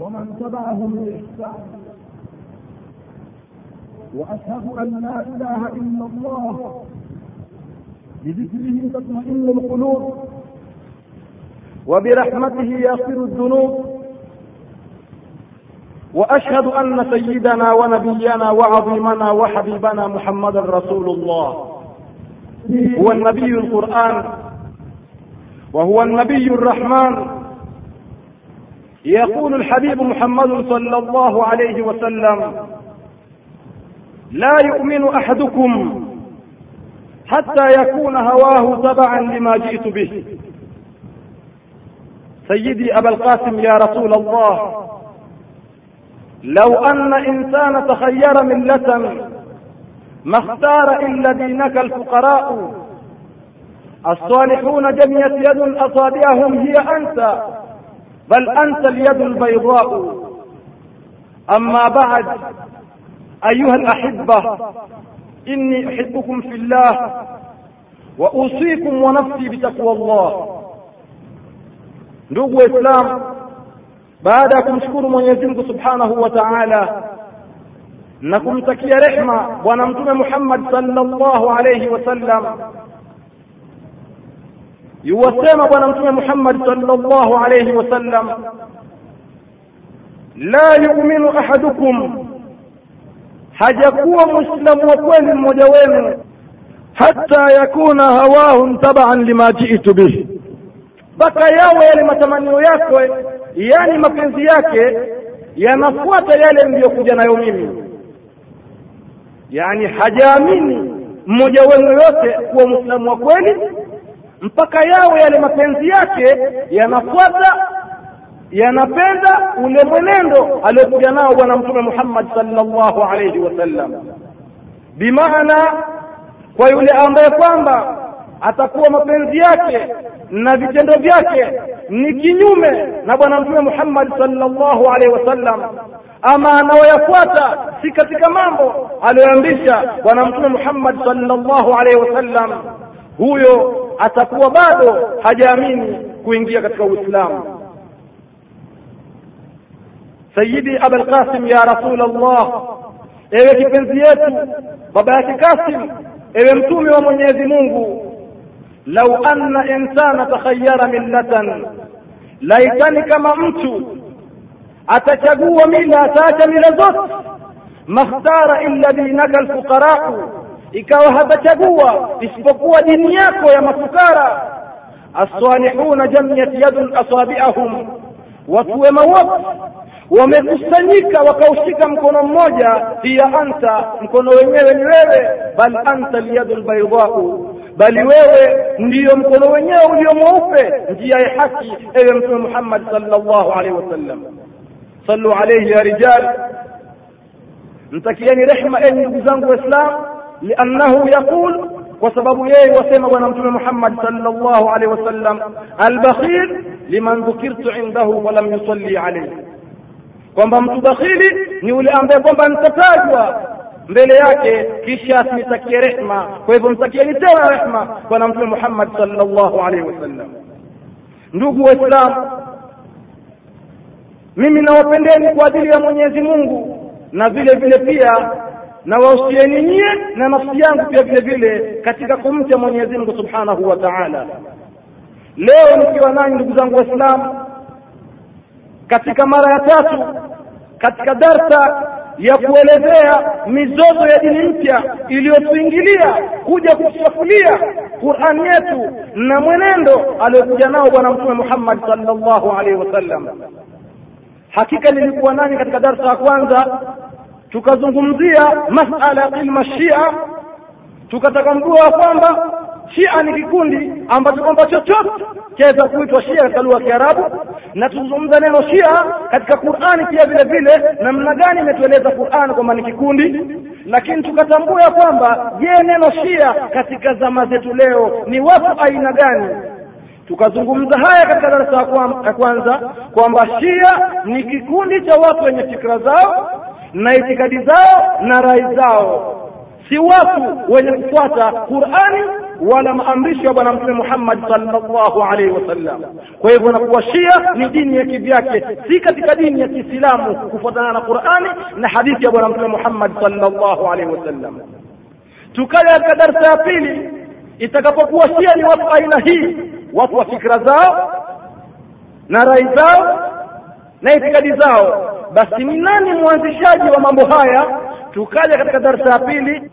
ومن تبعهم بإحسان. وأشهد أن لا إله إلا الله. بذكره تطمئن القلوب. وبرحمته يغفر الذنوب. وأشهد أن سيدنا ونبينا وعظيمنا وحبيبنا محمدا رسول الله. هو النبي القرآن. وهو النبي الرحمن. يقول الحبيب محمد صلى الله عليه وسلم لا يؤمن أحدكم حتى يكون هواه تبعا لما جئت به. سيدي أبا القاسم يا رسول الله لو أن إنسان تخير ملة ما اختار إلا دينك الفقراء الصالحون جميت يد أصابعهم هي أنت. بل انت اليد البيضاء اما بعد ايها الاحبه اني احبكم في الله واوصيكم ونفسي بتقوى الله ndugu waislamu baada ya kumshukuru mwenyezi mungu subhanahu wa taala na kumtakia rehma bwana mtume muhammad salllahu alaihi wasallam yuwasema bwana mtume muhammad salllahu alaihi wasallam la yuminu ahadukum hajakuwa mwislamu wa kweli mmoja wenu hata yakuna hawahu tabaan lima jitu bihi. Mpaka yawe yale matamanio yako yani mapenzi yake yanafuata yale niliyokuja nayo mimi. Yani hajaamini mmoja wenu yote kuwa mwislamu wa kweli mpaka yawe yale mapenzi yake yanafuata yanapenda ule mwenendo aliyokuja nao bwana mtume muhammad sallallahu alaihi wasallam bimaana kwa yule ambaye kwamba atakuwa mapenzi yake na vitendo vyake ni kinyume na bwana mtume muhammad sallallahu alaihi wasallam ama anayoyafuata si katika mambo aliyoamrisha bwana mtume muhammad sallallahu alaihi wasallam huyo atakuwa bado hajaamini kuingia katika uislamu. Sayidi abalkasim ya rasul llah ewe kipenzi yetu baba yake kasim ewe mtume wa mwenyezi mungu lau anna insana takhayara millatan laitani kama mtu atachagua mila ataacha mila zote makhtara illa dinaka alfuqarau ikawa hatachagua isipokuwa dini yako ya mafukara assalihuna jamiyat yadun asabiahum. Watu wema wote wamekusanyika wakaushika mkono mmoja hiya anta mkono wenyewe ni wewe. Bal anta lyadu lbaidhau bali wewe ndiyo mkono wenyewe ulio mweupe njia ya haki ewe mtume muhammad sallallahu alaihi wasallam sallu alaihi ya rijal. Mtakieni rehma enyi ndugu zangu waislam liannahu yaqul kwa sababu yeye wasema bwana mtume muhammad sallallahu alaihi wasallam albakhil liman dhukirtu indahu walam yusalli alayhi. Kwamba mtu bakhili ni yule ambaye kwamba nitatajwa mbele yake kisha asinitakie rehma. Kwa hivyo mtakieni tena rehma bwana mtume muhammad sallallahu alaihi wasallam. Ndugu waislamu mimi nawapendeni kwa ajili ya mwenyezi mungu na vile vile pia nawausieni nyie na nafsi yangu pia vile vile katika kumcha mwenyezi mungu subhanahu wa taala. Leo nikiwa nanyi ndugu zangu waislamu katika mara ya tatu katika darsa ya kuelezea mizozo ya dini mpya iliyotuingilia kuja kuchafulia qurani yetu na mwenendo aliyokuja nao bwana mtume muhammad sallallahu alaihi wasallam. Hakika nilikuwa nani katika darsa ya kwanza tukazungumzia masala ya ilma shia tukatambua kwamba shia ni kikundi ambacho kwamba chochote chaweza kuitwa shia katika lugha ya kiarabu na tuzungumza neno shia katika qurani pia vile vile namna gani imetueleza qurani kwamba ni kikundi. Lakini tukatambua ya kwamba je neno shia katika zama zetu leo ni watu aina gani? Tukazungumza haya katika darasa ya kwanza kwamba shia ni kikundi cha watu wenye fikra zao na itikadi zao na rai zao si watu wenye kufuata qurani wala maamrisho ya bwana mtume Muhammad sallallahu alaihi wasallam. Kwa hivyo nakuwa Shia ni dini ya kivyake, si katika dini ya Kiislamu kufuatana na Qur'ani na hadithi ya bwana mtume Muhammad sallallahu alaihi wasallam. Tukaja katika darsa ya pili, itakapokuwa Shia ni watu aina hii, watu wa fikra zao na rai zao na itikadi zao, basi ni nani mwanzishaji wa mambo haya? Tukaja katika darsa ya pili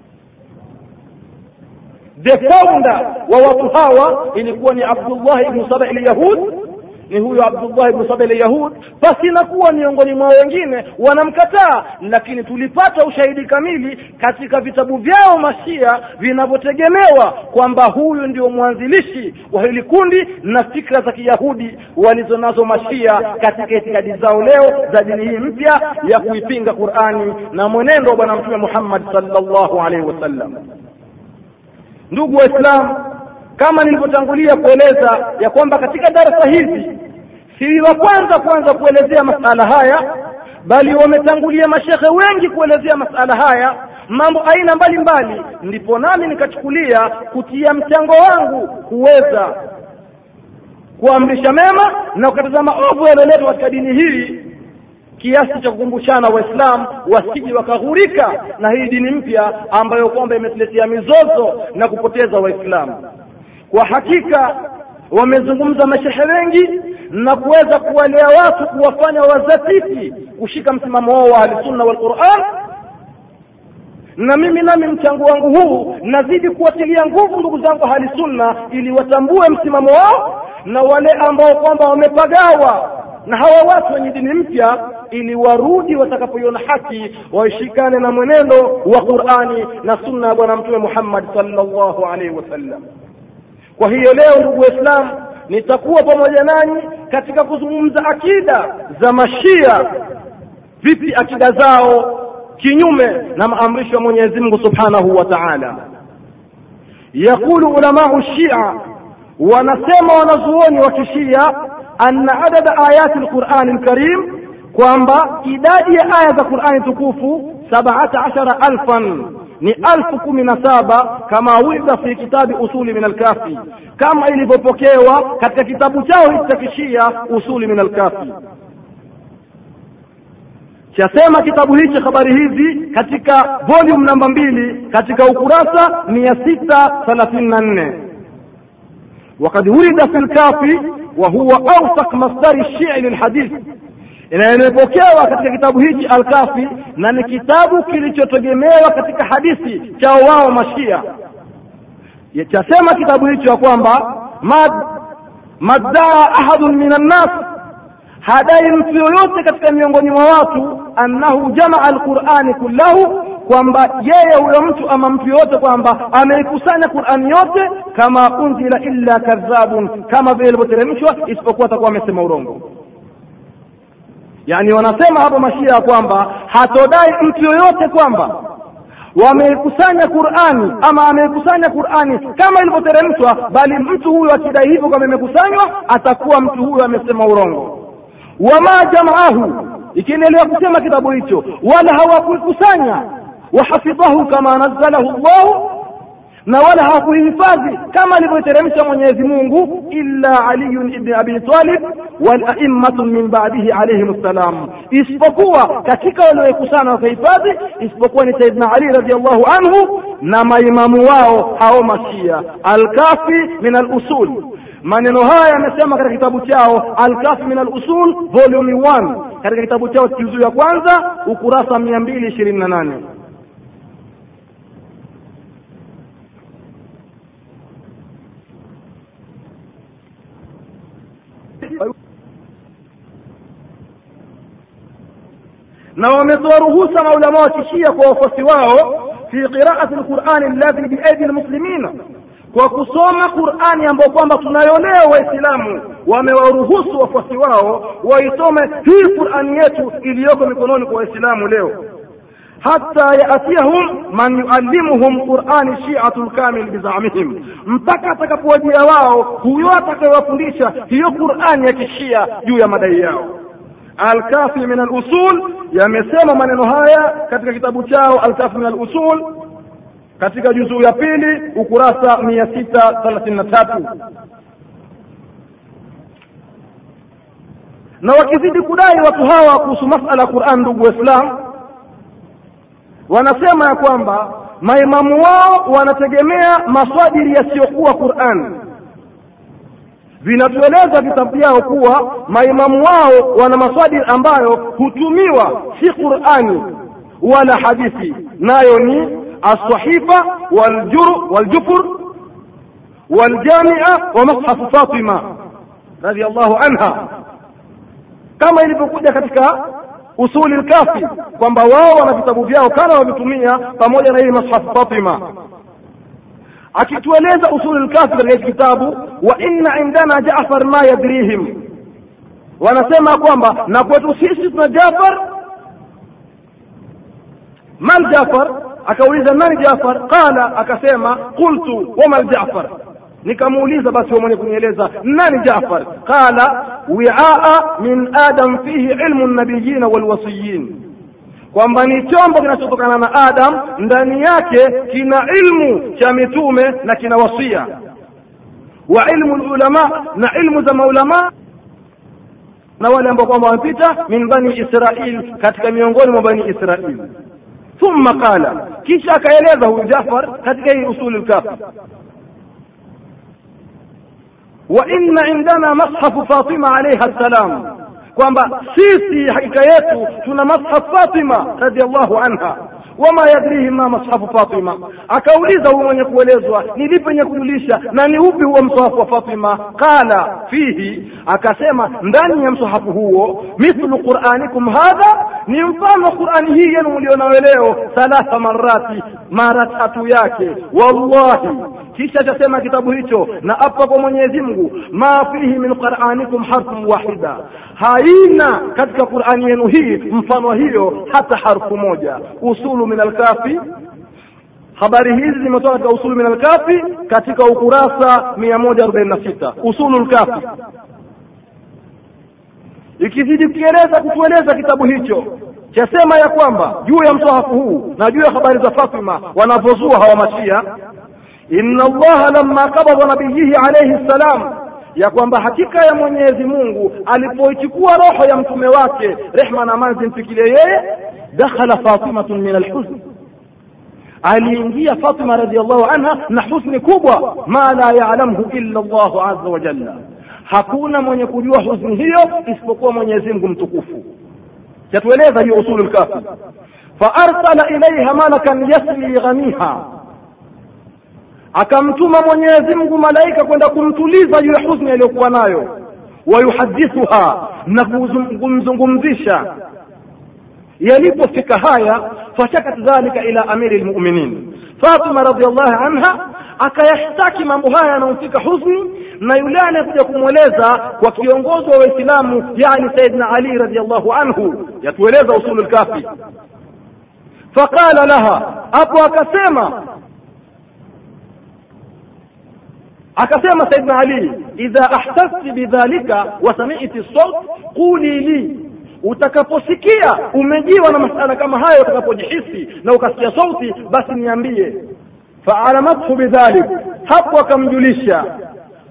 the founder wa watu hawa ilikuwa ni Abdullah ibn Saba al-Yahud, ni huyo Abdullah bnu Saba al-Yahud, basi inakuwa miongoni mwao wengine wanamkataa, lakini tulipata ushahidi kamili katika vitabu vyao Mashia vinavyotegemewa kwamba huyu ndio mwanzilishi wa hili kundi na fikra za Kiyahudi walizonazo Mashia katika itikadi zao leo za dini hii mpya ya kuipinga Qur'ani na mwenendo wa Bwana Mtume Muhammad salllahu alaihi wasallam. Ndugu Waislamu, kama nilivyotangulia kueleza ya kwamba katika darasa hizi si wa kwanza kwanza kuelezea masala haya, bali wametangulia mashekhe wengi kuelezea masala haya, mambo aina mbalimbali, ndipo nami nikachukulia kutia mchango wangu kuweza kuamrisha mema na kukataza maovu yaliyoletwa katika dini hii kiasi cha kukumbushana Waislamu wasije wakaghurika na hii dini mpya ambayo kwamba imetuletea mizozo na kupoteza Waislamu. Kwa hakika wamezungumza mashehe wengi na kuweza kuwalea watu kuwafanya wazatiti kushika msimamo wao wa Ahlusunna walquran na mimi nami mchango wangu huu nazidi kuwatilia nguvu ndugu zangu Ahli Sunna ili watambue msimamo wao na wale ambao kwamba wamepagawa na hawa watu wenye dini mpya ili warudi watakapoiona haki waishikane na mwenendo wa Qur'ani na sunna ya bwana mtume Muhammad sallallahu alaihi wasallam. Kwa hiyo leo, ndugu Waislamu, nitakuwa pamoja nanyi katika kuzungumza akida za Mashia, vipi akida zao kinyume na maamrisho ya Mwenyezi Mungu Subhanahu wa Ta'ala. Yaqulu ulamau Shia, wanasema wanazuoni wa Kishia anna adada ayati lqurani lkarim, kwamba idadi ya aya za Qurani tukufu sabata ashara alfan ni alfu kumi na saba kama wida fi kitabi usuli min alkafi, kama ilivyopokewa katika kitabu chao hichi cha kishia usuli min alkafi. Chasema kitabu hichi habari hizi katika volume namba mbili katika ukurasa mia sita thelathini na nne. Wakad wurida fi lkafi wa huwa awsaq masdari shii lilhadith, inayopokewa katika kitabu hichi Alkafi, na ni kitabu kilichotegemewa katika hadithi cha wao Mashia. Chasema kitabu hicho ya kwamba maddaa ahadun min annas, hadai mtu yoyote katika miongoni mwa watu, annahu jamaa alqurani kullahu kwamba yeye huyo mtu ama mtu yoyote kwamba ameikusanya Qur'ani yote kama unzila illa kadhabun, kama vile ilivyoteremshwa, isipokuwa atakuwa amesema urongo. Yani wanasema hapo Mashia ya kwamba hatodai mtu yoyote kwamba wameikusanya Qur'ani ama ameikusanya Qur'ani kama ilivyoteremshwa, bali mtu huyo akidai hivyo kama imekusanywa, atakuwa mtu huyo amesema urongo. Wama jamaahu, ikiendelea kusema kitabu hicho, wala hawakuikusanya wahafidhahu kama nazalahu llahu, na wala hakuhifadhi kama alivyoteremsha Mwenyezi Mungu, illa aliyun ibn abi Talib wal a'immatu min ba'dihi alayhim ssalam, isipokuwa katika waliokusana wakahifadhi, isipokuwa ni Saidna Ali radhiyallahu anhu na maimamu wao hao Mashia. Alkafi min alusul, maneno haya yamesema katika kitabu chao Alkafi min alusul volume 1 katika kitabu chao juzuu ya kwanza ukurasa mia mbili ishirini na nane. Na wametoa ruhusa maulama wa kishia kwa wafuasi wao fi qiraati lqurani alladhi biaidi lmuslimina, kwa kusoma Qurani ambayo kwamba tunayo leo. Waislamu wamewaruhusu wafuasi wao waisome hii Qurani yetu iliyoko mikononi kwa Waislamu leo, hata yaatiyahum man yuallimuhum qurani shiatu lkamil bizamihim, mpaka atakapowajia wao huyo atakayewafundisha hiyo Qurani ya kishia juu ya madai yao. Alkafi min alusul yamesema maneno haya katika kitabu chao Alkafi min alusul katika juzuu ya pili ukurasa mia sita thelathini na tatu na wakizidi kudai watu hawa kuhusu masala ya Qur'an, ndugu Waislam, wanasema ya kwamba maimamu wao wanategemea maswadiri yasiyokuwa Qur'an. Vinatueleza vitabu vyao kuwa maimamu wao wana maswadi ambayo hutumiwa si Qur'ani wala hadithi, nayo ni alsahifa waljur waljufur waljamia wa mashafu Fatima radhiallahu anha. Kama ilivyokuja katika usuli lkafi kwamba wao wana vitabu vyao kana wavitumia pamoja na hili mashafu Fatima, akitueleza usuli lkafi katika hiki kitabu, wa inna indana Jaafar ma yadrihim, wanasema kwamba na kwetu sisi tuna Jafar. mal Jafar? Akauliza nani Jafar? Qala, akasema qultu wama ljafar nikamuuliza basi wa mwenye kunieleza nani Jaafar? Qala wiaa min adam fihi ilmu nabiyina walwasiyin, kwamba ni chombo kinachotokana na Adam, ndani yake kina ilmu cha mitume na kina wasia, wa ilmu lulama, na ilmu za maulama na wale ambao kwamba wamepita min bani Israil, katika miongoni mwa bani Israil. Thumma qala, kisha akaeleza huyu Jaafar katika hii usuli lkafi wa inna indana mashafu Fatima alayha salam, kwamba sisi hakika yetu tuna mashafu Fatima radhiallahu anha. Wama yadrihi ma mashafu Fatima, akauliza huyu mwenye kuelezwa ni lipi yenye kujulisha na ni upi huo msahafu wa Fatima? Qala fihi, akasema ndani ya msahafu huo mithlu quranikum hadha, ni mfano Qurani hii yenu mlionayo leo, thalatha marati, mara tatu yake. Wallahi kisha chasema kitabu hicho na apa kwa Mwenyezi Mungu, ma fihi min quranikum harfun wahida, haina katika Qurani yenu hii mfano hiyo hata harfu moja. Usulu min alkafi, habari hizi zimetoka katika usulu min alkafi katika ukurasa mia moja arobaini na sita. Usulu lkafi, ikizidi kukieleza kutueleza kitabu hicho chasema ya kwamba juu ya mswahafu huu na juu ya habari za Fatima wanavyozua hawa mashia inna allaha lamma kabadha nabiyihi alayhi salam, ya kwamba hakika ya Mwenyezi Mungu alipoichukua roho ya mtume wake rehma na amani zimfikilie yeye, dakhala fatimatun min alhuzn, aliingia Fatima radhiallahu anha na husni kubwa, ma la ya'lamhu illa Allahu azza wa jalla, hakuna mwenye kujua husni hiyo isipokuwa Mwenyezi Mungu mtukufu. Chatueleza hiyo usulul kafi, fa arsala ilaiha malakan yasli ghaniha akamtuma Mwenyezi Mungu malaika kwenda kumtuliza juu ya huzuni aliyokuwa nayo, wayuhadithuha, na kumzungumzisha. Yalipofika haya, fashakat dhalika ila amiri lmuminin Fatima radhiallahu anha akayashtaki mambo haya yanayomfika huzuni, na yule anayekuja kumweleza kwa kiongozi wa Waislamu, yani Saidna Ali radhiallahu anhu, yatueleza usulu lkafi. Faqala laha, hapo akasema akasema Saidna Ali, idha ahsasti bidhalika wa sami'ti saut quli li, utakaposikia umejiwa na masala kama hayo, utakapojihisi na ukasikia sauti, basi niambie. Faalamathu bidhalik, hapo akamjulisha.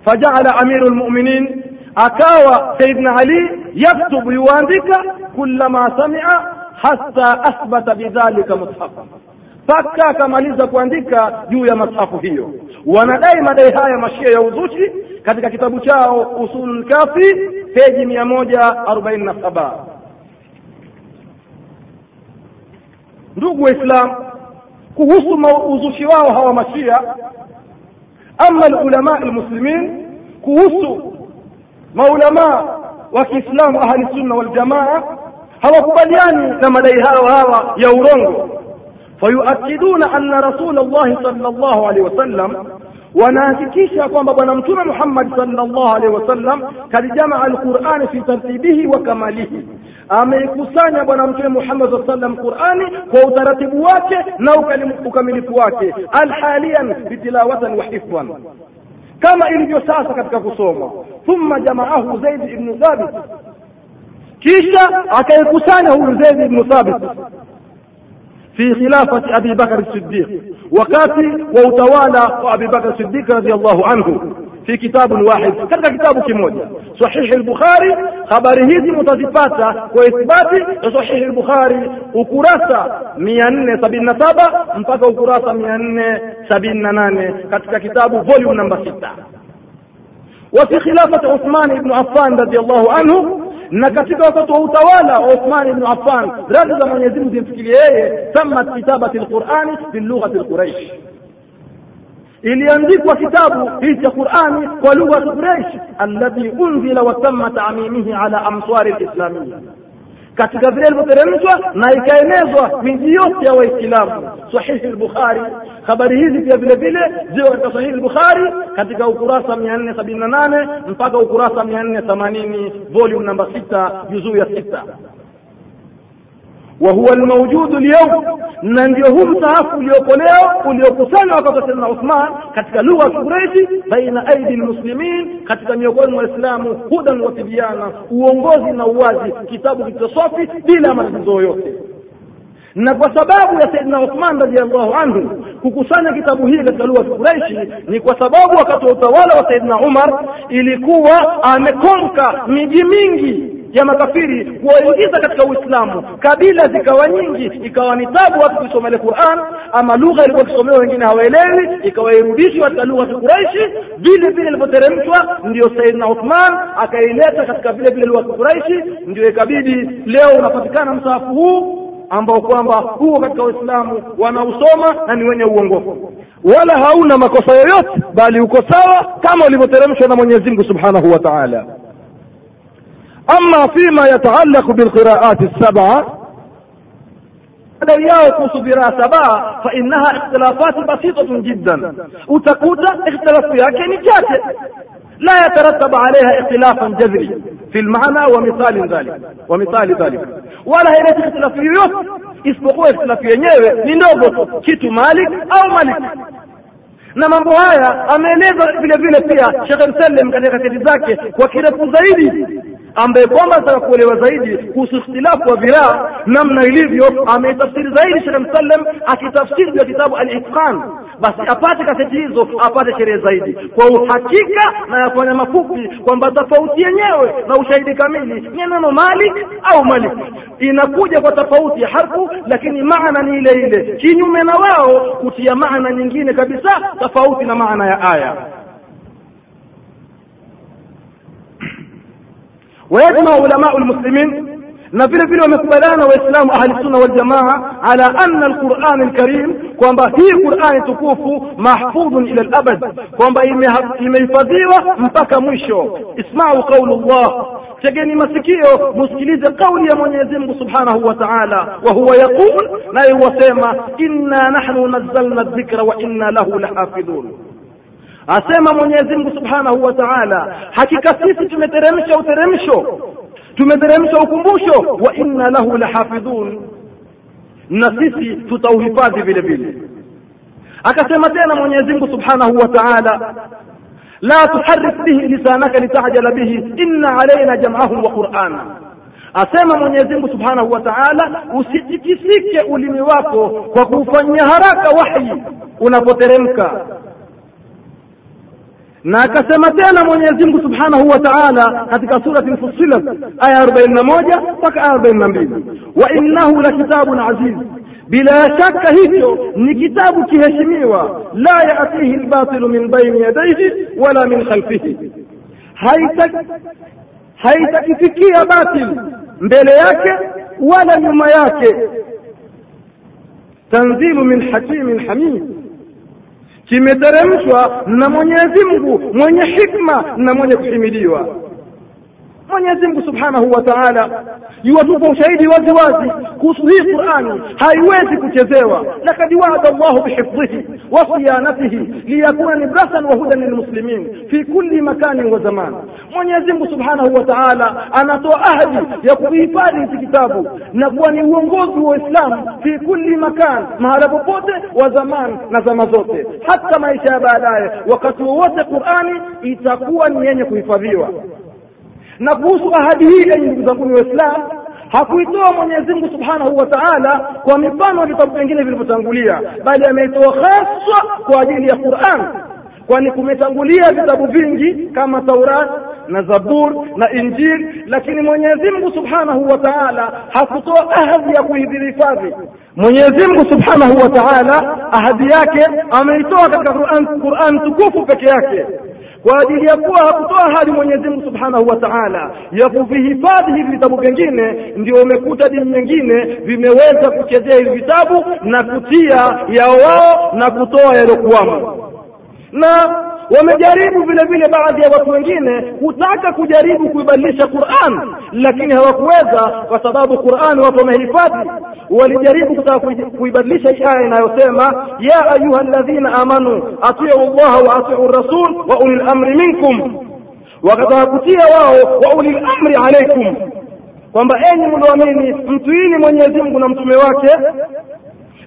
Fajaala amiru lmuminin, akawa Saidna Ali yaktubu, yuandika kulama samia hata athbata bidhalika mushafa mpaka akamaliza kuandika juu ya mashafu hiyo. Wanadai madai haya mashia ya uzushi katika kitabu chao Usulul Kafi peji mia moja arobaini na saba. Ndugu Waislam, kuhusu uzushi wao hawa mashia, ama alulama lmuslimin kuhusu maulamaa wa Kiislamu ahli sunna wal hawakubaliani na madai hayo hawa ya urongo fayuakiduna anna rasula llahi sallallahu alaihi wasallam, wanahakikisha kwamba bwana mtume Muhammad sallallahu alaihi wasallam kad jamaa alqurani fi tartibihi wa kamalihi, ameikusanya bwana mtume Muhammad sallallahu alaihi Qurani kwa utaratibu wake na ukamilifu wake, alhaliyan bitilawatan wa hifdhan, kama ilivyo sasa katika kusoma. Thumma jamaahu Zaid ibn Thabit, kisha akaikusanya huyu Zaid ibn Thabit fi khilafati Abi Bakr Siddiq, wakati wa utawala wa abubakar sidiq radiallahu anhu fi kitabun wahid katika kitabu kimoja sahihi lbukhari habari hizi mutazipata kwa ithbati ya sahihi lbukhari ukurasa mia nne sabini na saba mpaka ukurasa mia nne sabini na nane katika kitabu volume namba sita وفي خلافة عثمان بن عفان رضي الله عنه na katika wakati wa utawala wa Uthman ibn Affan radhi za Mwenyezi Mungu zimfikirie yeye tamat kitabati alqurani bilughati alquraish iliandikwa kitabu hii cha Qurani kwa lugha ya Quraish alladhi unzila wa tamma ta'mimihi ala amswari alislamiyya katika vile ilivyoteremshwa na ikaenezwa miji yote ya Waislamu. Sahihi al-Bukhari, habari hizi pia vile vile ziko katika Sahihi al-Bukhari katika ukurasa mia nne sabini na nane mpaka ukurasa mia nne themanini volume namba sita juzuu ya wa huwa almawjud alyawm na ndio huu msahafu ulioko leo uliokusanywa wakati wa Uthman katika lugha ya Quraishi baina aidi lmuslimin katika miongoni mwa Waislamu hudan wa tibyana uongozi na uwazi kitabu kilichosafi bila matatizo yoyote. Na kwa sababu ya Saidina Uthman radhiallahu anhu kukusanya kitabu hii katika lugha ya Quraishi ni kwa sababu wakati wa utawala wa Saidina Umar ilikuwa amekonka miji mingi ya makafiri kuwaingiza katika Uislamu, kabila zikawa nyingi, ikawa ni tabu watu kusoma ile Qur'an, ama lugha ilikuwa kisomewa wengine hawaelewi, ikawa irudishwa katika lugha za Quraishi. Vile vile ilivyoteremshwa, ndio Saidna Uthman akaileta katika vile vile lugha za Quraishi, ndio ikabidi leo unapatikana msahafu huu ambao kwamba huo katika Uislamu wanausoma na ni wenye uongofu, wala hauna makosa yoyote, bali uko sawa kama ulivyoteremshwa na Mwenyezi Mungu Subhanahu wa Ta'ala. أما فيما يتعلق بالقراءات السبعة madai yao kuhusu viraa sabaa fa innaha ikhtilafati basitatun jiddan, utakuta ikhtilafu yake ni chache, la yatarattabu alaiha ikhtilafan jadhri fi lmaana wa mithali dhalik wa mithali dhalik, wala haileti ikhtilafu yoyote isipokuwa ikhtilafu yenyewe ni ndogo tu, kitu malik au malik na mambo haya ameeleza vile vile pia Sheikh Msalem katika kaseti zake kwa kirefu zaidi ambaye kwamba anataka kuelewa zaidi kuhusu ikhtilafu wa viraa namna ilivyo, ameitafsiri zaidi Sheikh Msalem akitafsiri ya kitabu Al-Itqan. Basi apate kaseti hizo, apate sherehe zaidi kwa uhakika na yafanya mafupi kwamba tofauti yenyewe na ushahidi kamili ni neno Malik au Malik, inakuja kwa tofauti ya harfu, lakini maana ni ile ile, kinyume na wao kutia maana nyingine kabisa tofauti na maana ya aya. ويجمع علماء المسلمين na vile vile wamekubaliana waislamu ahli sunna wal jamaa ala anna alquran alkarim kwamba hii qurani tukufu mahfudhun ila alabad kwamba imehifadhiwa mpaka mwisho ismau qaulullah tegeni masikio musikilize kauli ya mwenyezi mungu subhanahu wa taala wa huwa yaqul naye huwasema inna nahnu nazzalna dhikra wa inna lahu lahafidhun asema mwenyezi mungu subhanahu wa taala hakika sisi tumeteremsha uteremsho tumeteremsha ukumbusho wa inna lahu lahafidhun. Na sisi tutauhifadhi vile vile. Akasema tena mwenyezi mungu subhanahu wa taala la tuharrik bihi lisanaka litajala bihi inna alaina jam'ahu wa qur'ana asema mwenyezi mungu subhanahu wa taala usitikisike ulimi wako kwa kuufanyia haraka wahyi unapoteremka na akasema tena Mwenyezi Mungu Subhanahu wa Ta'ala katika surati Fussilat aya 41 mpaka aya 42, wa innahu la kitabun aziz, bila shaka hicho ni kitabu kiheshimiwa, la yatihi albatilu min baini yadayhi wala min khalfihi, haitakifikia batil mbele yake wala nyuma yake. Tanzilu min hakimin hamid kimeteremshwa na Mwenyezi Mungu mwenye hikma na mwenye kuhimidiwa. Mwenyezi Mungu Subhanahu wa Ta'ala yuwatupa ushahidi wazi wazi kuhusu hii Qur'ani, haiwezi kuchezewa. Lakad wa'ada Allahu bihifdhihi wa ليكون liyakuna nibrasan wa hudan كل fi وزمان. Mwenyezi Mungu Subhanahu wa Ta'ala anatoa ahadi ya kuhifadhi hiki kitabu na kuwa ni uongozi wa Uislamu fi kulli makan, mahala popote wa zaman na zama zote, hata maisha ya baadaye. Wakati wowote Qur'ani itakuwa ni yenye kuhifadhiwa na kuhusu ahadi hii, enyi ndugu zangu Waislamu, hakuitoa mwenyezi mungu subhanahu wa taala kwa mifano ya vitabu vingine vilivyotangulia bali ameitoa haswa kwa ajili ya quran. Kwani kumetangulia vitabu vingi kama taurat na zabur na injil lakini mwenyezi mungu subhanahu wa taala hakutoa ahadi ya kuhifadhi mwenyezi mungu subhanahu wa taala ahadi yake ameitoa katika quran, quran tukufu peke yake kwa ajili ya kuwa hakutoa hali Mwenyezi Mungu Subhanahu wa Ta'ala ya kuvihifadhi hivi vitabu vingine, ndio umekuta dini nyingine vimeweza kuchezea hivi vitabu na kutia yao wao na kutoa yaliyokuwama na wamejaribu vile vile baadhi ya watu wengine kutaka kujaribu kuibadilisha Qur'an, lakini hawakuweza kwa sababu Qur'an watu wamehifadhi. Walijaribu kutaka kuibadilisha aya inayosema ya ayuha alladhina amanu atiu Allah wa atiu rasul wa ulil amri minkum, wakataka kutia wao wa ulil amri alaikum, kwamba enyi mlioamini mtuini Mwenyezi Mungu na mtume wake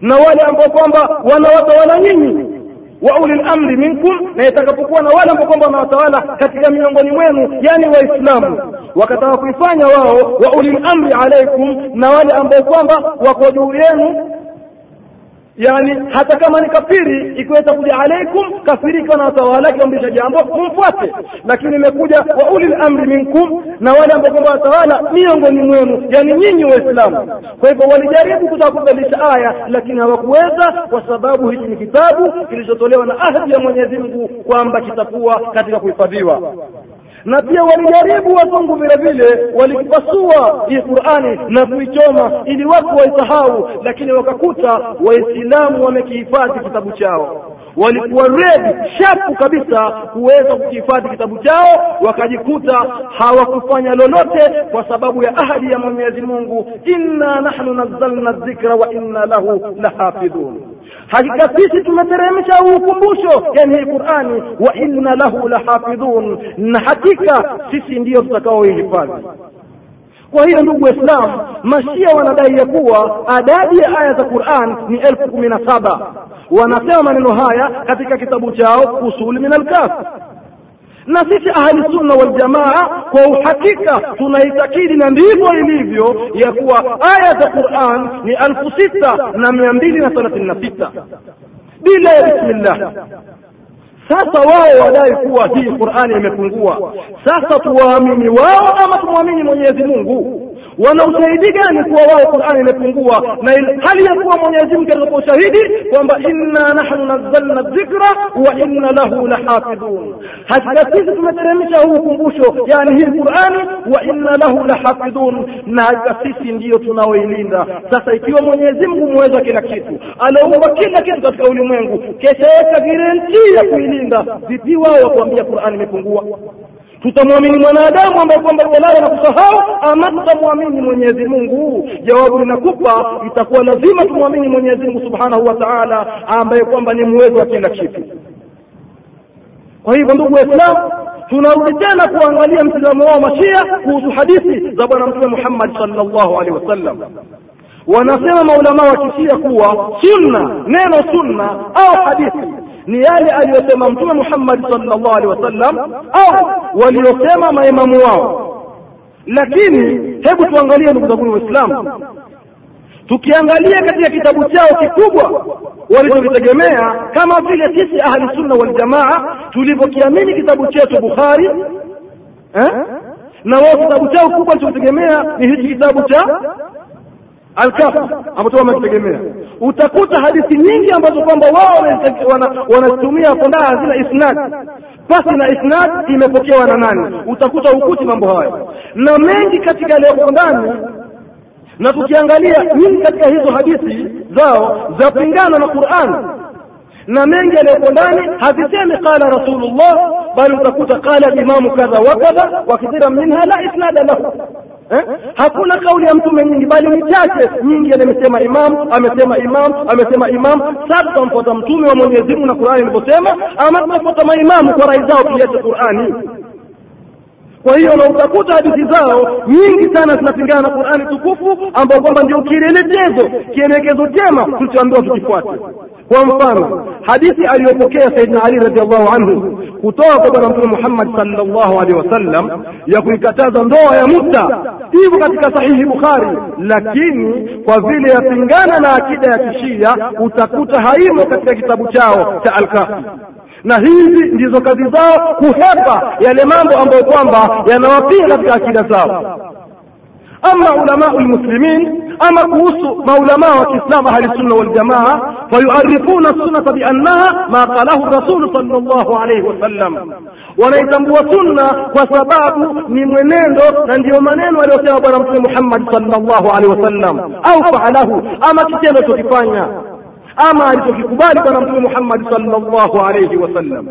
na wale ambao kwamba wanawatawala nyinyi wa ulil amri minkum, na itakapokuwa na wale ambao kwamba wanawatawala katika miongoni mwenu, yani Waislamu, wakataka kuifanya wao wa ulil amri alaikum, na wale ambao kwamba wako juu yenu yani hata kama ni kafiri ikiwa itakuja alaikum kafiri ikiwa na watawala akiamrisha jambo mumfuate lakini imekuja wa ulil amri minkum na wale ambao kwamba watawala miongoni mwenu yani nyinyi waislamu. Kwa hivyo walijaribu kutaka kubadilisha aya lakini hawakuweza kwa sababu hiki ni kitabu kilichotolewa na ahadi ya mwenyezi mungu kwamba kitakuwa katika kuhifadhiwa na pia walijaribu wazungu vile vile walikipasua hii Qur'ani na kuichoma ili watu waisahau, lakini wakakuta Waislamu wamekihifadhi kitabu chao. Walikuwa ready shapu kabisa kuweza kukihifadhi kitabu chao, wakajikuta hawakufanya lolote kwa sababu ya ahadi ya Mwenyezi Mungu, inna nahnu nazzalna dhikra wa inna lahu lahafidhun hakika sisi tumeteremsha ukumbusho yani hii qurani wa inna lahu lahafidhun. Na hakika sisi ndiyo tutakaoihifadhi. Kwa hiyo ndugu waislamu mashia wanadai ya kuwa adadi ya aya za quran ni elfu kumi na saba. Wanasema maneno haya katika kitabu chao usuli min alkafi na sisi ahli sunna wal kwa uhakika tunaitakidi na ndivyo ilivyo ya kuwa aya za Qur'an ni alfu sita na mia mbili na thelathini na sita bila ya bismillah. Sasa wao wadai kuwa hii Qur'ani imepungua. Sasa tuwaamini wao ama tumwamini Mwenyezi Mungu? Wana ushahidi gani kuwa wao Qur'ani imepungua na hali ya kuwa Mwenyezi Mungu ushahidi kwamba inna nahnu nazzalna dhikra wa inna lahu lahafidhun, hakika sisi tumeteremsha huu ukumbusho, yani hii Qur'ani, wa inna lahu lahafidhun, na hakika sisi ndiyo tunaoilinda. Sasa ikiwa Mwenyezi Mungu kila kitu, aliumba kila kitu katika ulimwengu, kesha weka guarantee ya kuilinda, vipi wao wakuambia Qur'ani imepungua? Tutamwamini mwanadamu ambaye kwamba jalala na kusahau ama tutamwamini mwenyezi mungu. Jawabu linakupa itakuwa lazima tumwamini mwenyezi mungu subhanahu wa taala ambaye kwamba ni muwezo wa kila kitu. Kwa hivyo ndugu waislamu tunarudi tena kuangalia mtizamo wao mashia kuhusu hadithi za bwana mtume muhammadi salllahu alehi wasallam. Wanasema maulama wa kishia kuwa sunna neno sunna au hadithi ni yale aliyosema mtume Muhammad sallallahu alaihi wasallam au waliosema maimamu wao. Lakini hebu tuangalie ndugu zangu Waislamu, tukiangalia katika kitabu chao kikubwa walichokitegemea kama vile sisi ahli sunna wal tulivyokiamini kitabu chetu Bukhari eh? na wao kitabu chao kubwa walichokitegemea ni hichi kitabu cha Alkafi ambacho wamekitegemea utakuta hadithi nyingi ambazo kwamba wao wanazitumia hapo ndani hazina isnad. Pasi na isnad imepokewa na nani? Utakuta ukuti mambo hayo. Na mengi katika yaliyoko ndani na tukiangalia nyingi katika hizo hadithi zao zapingana na Qur'an na mengi yaliyoko ndani hazisemi qala rasulullah bali utakuta qala limamu kadha wa kadha wa kathira minha la isnada lahu Eh? hakuna kauli ya mtume nyingi bali ni chache. Nyingi amesema imam amesema imam amesema imam. Sasa tunamfuata mtume wa Mwenyezi na Qur'ani ilivyosema ama tunafuata maimamu kwa rai zao kiacha Qur'ani kwa hiyo na utakuta hadithi zao nyingi sana zinapingana na Qur'ani tukufu ambao kwamba ndio kielelezo kielekezo chema tulichoambiwa tukifuate. Kwa mfano hadithi aliyopokea saidina ali radiallahu anhu kutoka kwa bwana mtume muhammad sallallahu alaihi wasallam ya kuikataza ndoa ya muta hivyo katika sahihi bukhari lakini kwa vile yapingana na akida ya kishia utakuta haimo katika kitabu chao cha alkafi na hizi ndizo kazi zao kuhepa yale mambo ambayo kwamba yanawapinga katika akida zao. Ama ulamau lmuslimin ama kuhusu maulamaa wa kiislamu ahli sunna waljamaa fayuarifuna sunnata biannaha ma qalahu rasulu sal llahu alaihi wasallam wanaitambua sunna kwa sababu ni mwenendo na ndiyo maneno aliyosema bwana mtume muhammadi sal llah alaihi wasallam au faalahu ama kitendo chokifanya ama alichokikubali bwana mtume muhammad sallallahu alaihi wasallam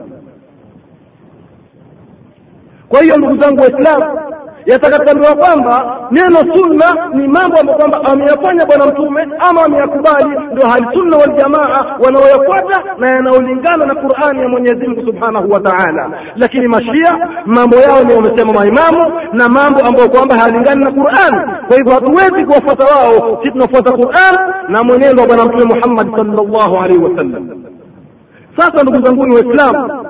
kwa hiyo ndugu zangu waislamu yatakatambua kwamba neno sunna ni mambo ambayo kwamba ameyafanya bwana mtume ama ameyakubali ndio hali sunna waljamaa wanaoyafuata na yanaolingana na qurani ya mwenyezi mungu subhanahu wa taala. Lakini mashia mambo yao ni wamesema maimamu na mambo ambayo kwamba hayalingani na qurani kwa hivyo hatuwezi kuwafuata wao. Si tunafuata quran na mwenendo wa bwana mtume muhammad sallallahu alaihi wasallam. Sasa ndugu zanguni waislamu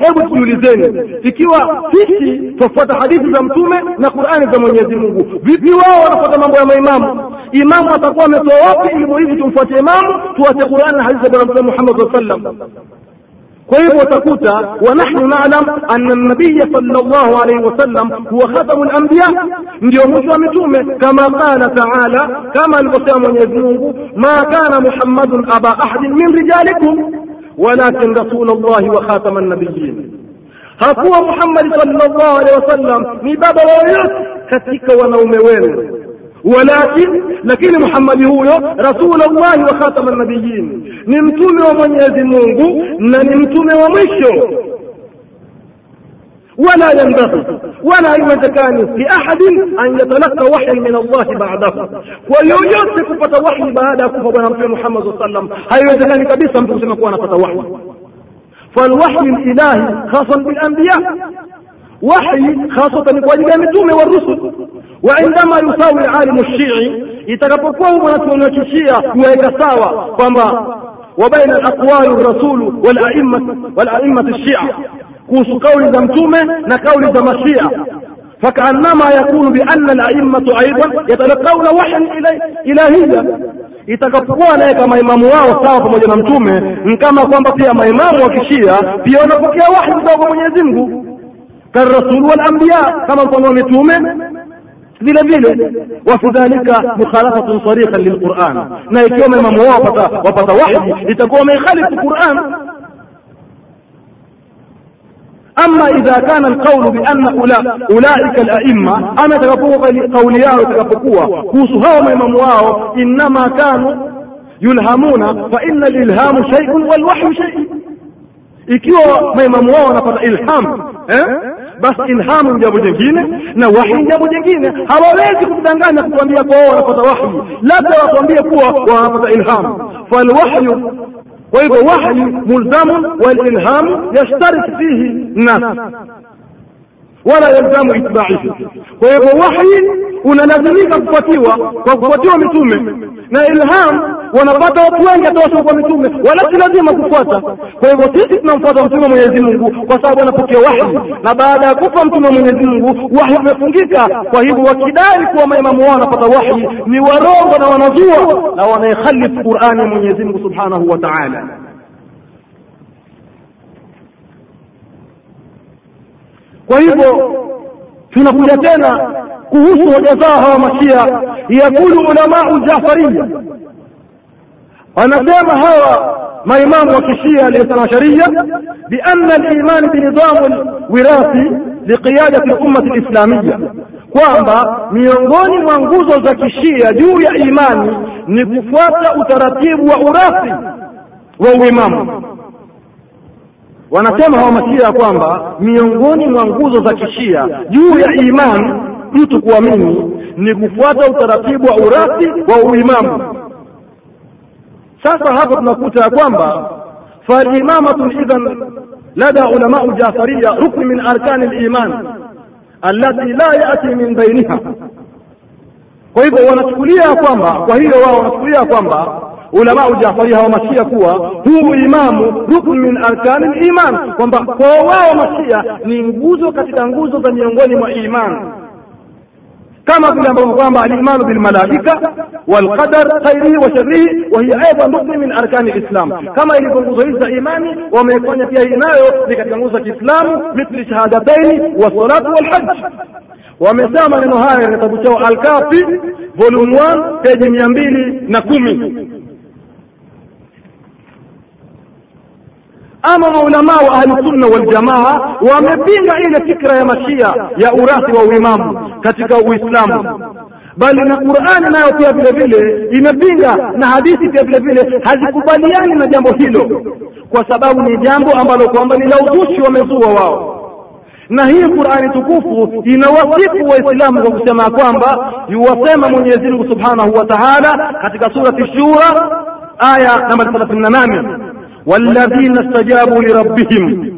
hebu tujiulizeni ikiwa sisi twafuata hadithi za mtume na qurani za mwenyezi mungu vipi wao wanafuata mambo ya maimamu? Imamu atakuwa ametoa wapi elimu hivi tumfuate imamu tuache qurani na hadithi za bwana mtume muhammad saa sallam kwa hivyo utakuta wanahnu nalam anna nabiya sallallahu alaihi wasallam huwa khatamu lambiya ndio mwisho wa mitume kama qala taala kama alivyosema mwenyezi mungu ma kana muhammadun aba ahadin min rijalikum walakin rasul llahi wa khatama nabiyin hakuwa muhammadi sallallahu alaihi wasallam ni baba wayoyote katika wanaume wenu. Walakin lakini muhammadi huyo rasulullahi wa khatama nabiyin ni mtume wa mwenyezi mungu na ni mtume wa mwisho ولا ينبغي ولا يوجكان لأحد أن يتلقى وحي من الله بعده ويوجد كفة وحي بعد كفة بنا محمد صلى الله عليه وسلم هاي يوجكان كبيسا متوسما كوانا فتى وحي فالوحي الإلهي خاصا بالأنبياء وحي خاصة بواجب النجوم والرسل وعندما يساوي العالم الشيعي يتكفوا mwanachuoni wa kishia kuweka sawa kwamba وبين الأقوال الرسول والأئمة والأئمة الشيعة kuhusu kauli za mtume na kauli za mashia. Fakaanama yakunu biana alaimatu aidan yatalakauna wahyan ilahiya itakapokuwa naye kama imamu wao sawa pamoja na mtume ni kama kwamba pia maimamu wa kishia pia wanapokea wahi kutoka kwa mwenyezi mungu. Walambiya kama mfano wa mitume. Vile vile wafi dhalika mukhalafatun sarikhan lilquran na ikiwa maimamu wao wapata wahi itakuwa wameikhalifu quran أما إذا كان القول بأن أولئك الأئمة أما تكفوا قولياه تكفوا كوسها وميمم واو إنما كانوا يلهمون فإن الإلهام شيء والوحي شيء ikiwa maimamu wao wanapata ilham eh? basi ilhamu ni jambo jingine na wahi ni jambo jingine hawawezi kutudanganya kutuambia kuwa wao wanapata wahi labda watuambie kuwa wanapata ilham falwahyu kwa hivyo wahyi mulzamun walilhamu yashtarik fihi nas. Wala yalzamu itbaihi. Kwa hivyo wahyi unalazimika kufuatiwa kwa kufuatiwa mitume na ilham wanapata watu wengi hata kwa mitume wala si lazima kufuata. Kwa hivyo sisi tunamfuata mtume mwenyezi mungu kwa sababu anapokea wahi, na baada ya kufa mtume mwenyezi mungu wahi umefungika. Kwa hivyo wakidai kuwa maimamu wao wanapata wahi ni warongo na wanazua na wanaekhalifu qurani ya mwenyezi mungu subhanahu wa taala. Kwa hivyo tunakuja tena kuhusu hoja zao hawa mashia yakulu ulamau jafaria wanasema hawa maimamu wa kishia aliyesana bianna limani binidamu lwirathi liqiyadati lummati lislamia kwamba miongoni mwa nguzo za kishia juu ya imani ni kufuata utaratibu wa urathi wa uimamu. Wanasema hawa mashia kwamba miongoni mwa nguzo za kishia juu ya imani mtu kuamini ni kufuata utaratibu wa urathi wa uimamu. Sasa hapo tunakuta ya kwamba falimamatu idhan lada ulamau jafariya rukni min arkani liman alati la yati min bainiha kwa hivyo wanachukulia kwamba kwa hiyo wao wanachukulia kwamba ulamau jafaria hawamashia kuwa huu imamu rukn min arkani liman kwamba kwa wao mashia ni nguzo katika nguzo za miongoni mwa imani kama vile ambavyo kwamba alimanu bilmalaika walqadar khairihi wa sharrihi wa hiya aidan rukni min arkani lislam kama ilivyo nguzo hizi za imani wameifanya pia hii nayo ni katika nguzo za kiislamu mithli shahadataini wassalatu walhaji wamesema maneno haya katika kitabu chao alkafi volume 1 peji mia mbili na kumi ama maulamaa wa ahlusunna waljamaa wamepinga ile fikra ya mashia ya urathi wa uimamu katika uislamu. Bali na qurani nayo pia vile vile imepinga na hadithi pia vile vile hazikubaliani na jambo hilo kwa sababu ni jambo ambalo kwamba ni la uzushi wamezua wao. Na hii qurani tukufu inawasifu waislamu kwa kusema kwamba yuwasema mwenyezi mungu subhanahu wa taala katika surati shura aya namba thelathini na nane walladhina stajabu lirabbihim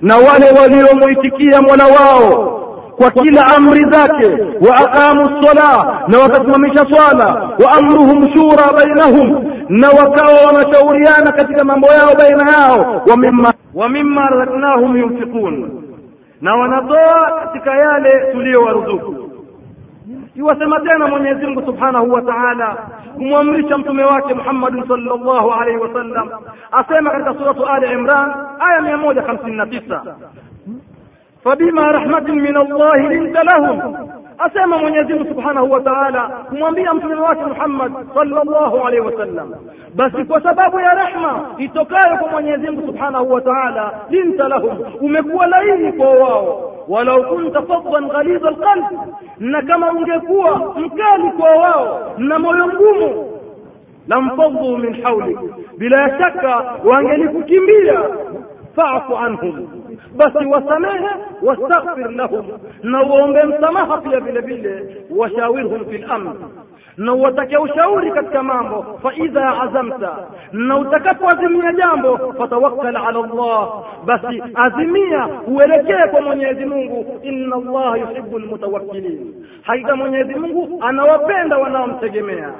na wale waliomwitikia mola wao kwa kila amri zake wa aqamu sala na wakasimamisha swala wa amruhum shura bainahum na wakawa wanashauriana katika mambo yao baina yao wa mimma wa yunfiqun na wanatoa katika yale tuliyowaruzuku. Iwasema tena mwenyezi mungu subhanahu wa taala kumwamrisha mtume wake muhammadin sallallahu alaihi wasallam asema katika suratu ali imran aya mia moja hamsini na tisa. Fabima rahmatin min allahi linta lahum. Asema mwenyezi mungu subhanahu wa taala kumwambia mtume wake muhammad sallallahu alaihi wasallam basi kwa sababu ya rehma itokayo kwa mwenyezi mungu subhanahu wa taala linta lahum. Umekuwa laini kwa wao. Walau kunta faddan ghaliza alqalb na kama ungekuwa mkali kwa wao na moyo mgumu lamfadhu min haulik bila shaka wangelikukimbia fa'fu anhum basi wasamehe wastaghfir lahum na uombe msamaha pia vile vile washawirhum fi lamr na uwatakia ushauri katika mambo faidha azamta na utakapoazimia jambo fatawakkal ala llah basi azimia uelekee kwa mwenyezi mungu. Inna allaha yuhibu lmutawakilin hakika mwenyezi mungu anawapenda wanaomtegemea.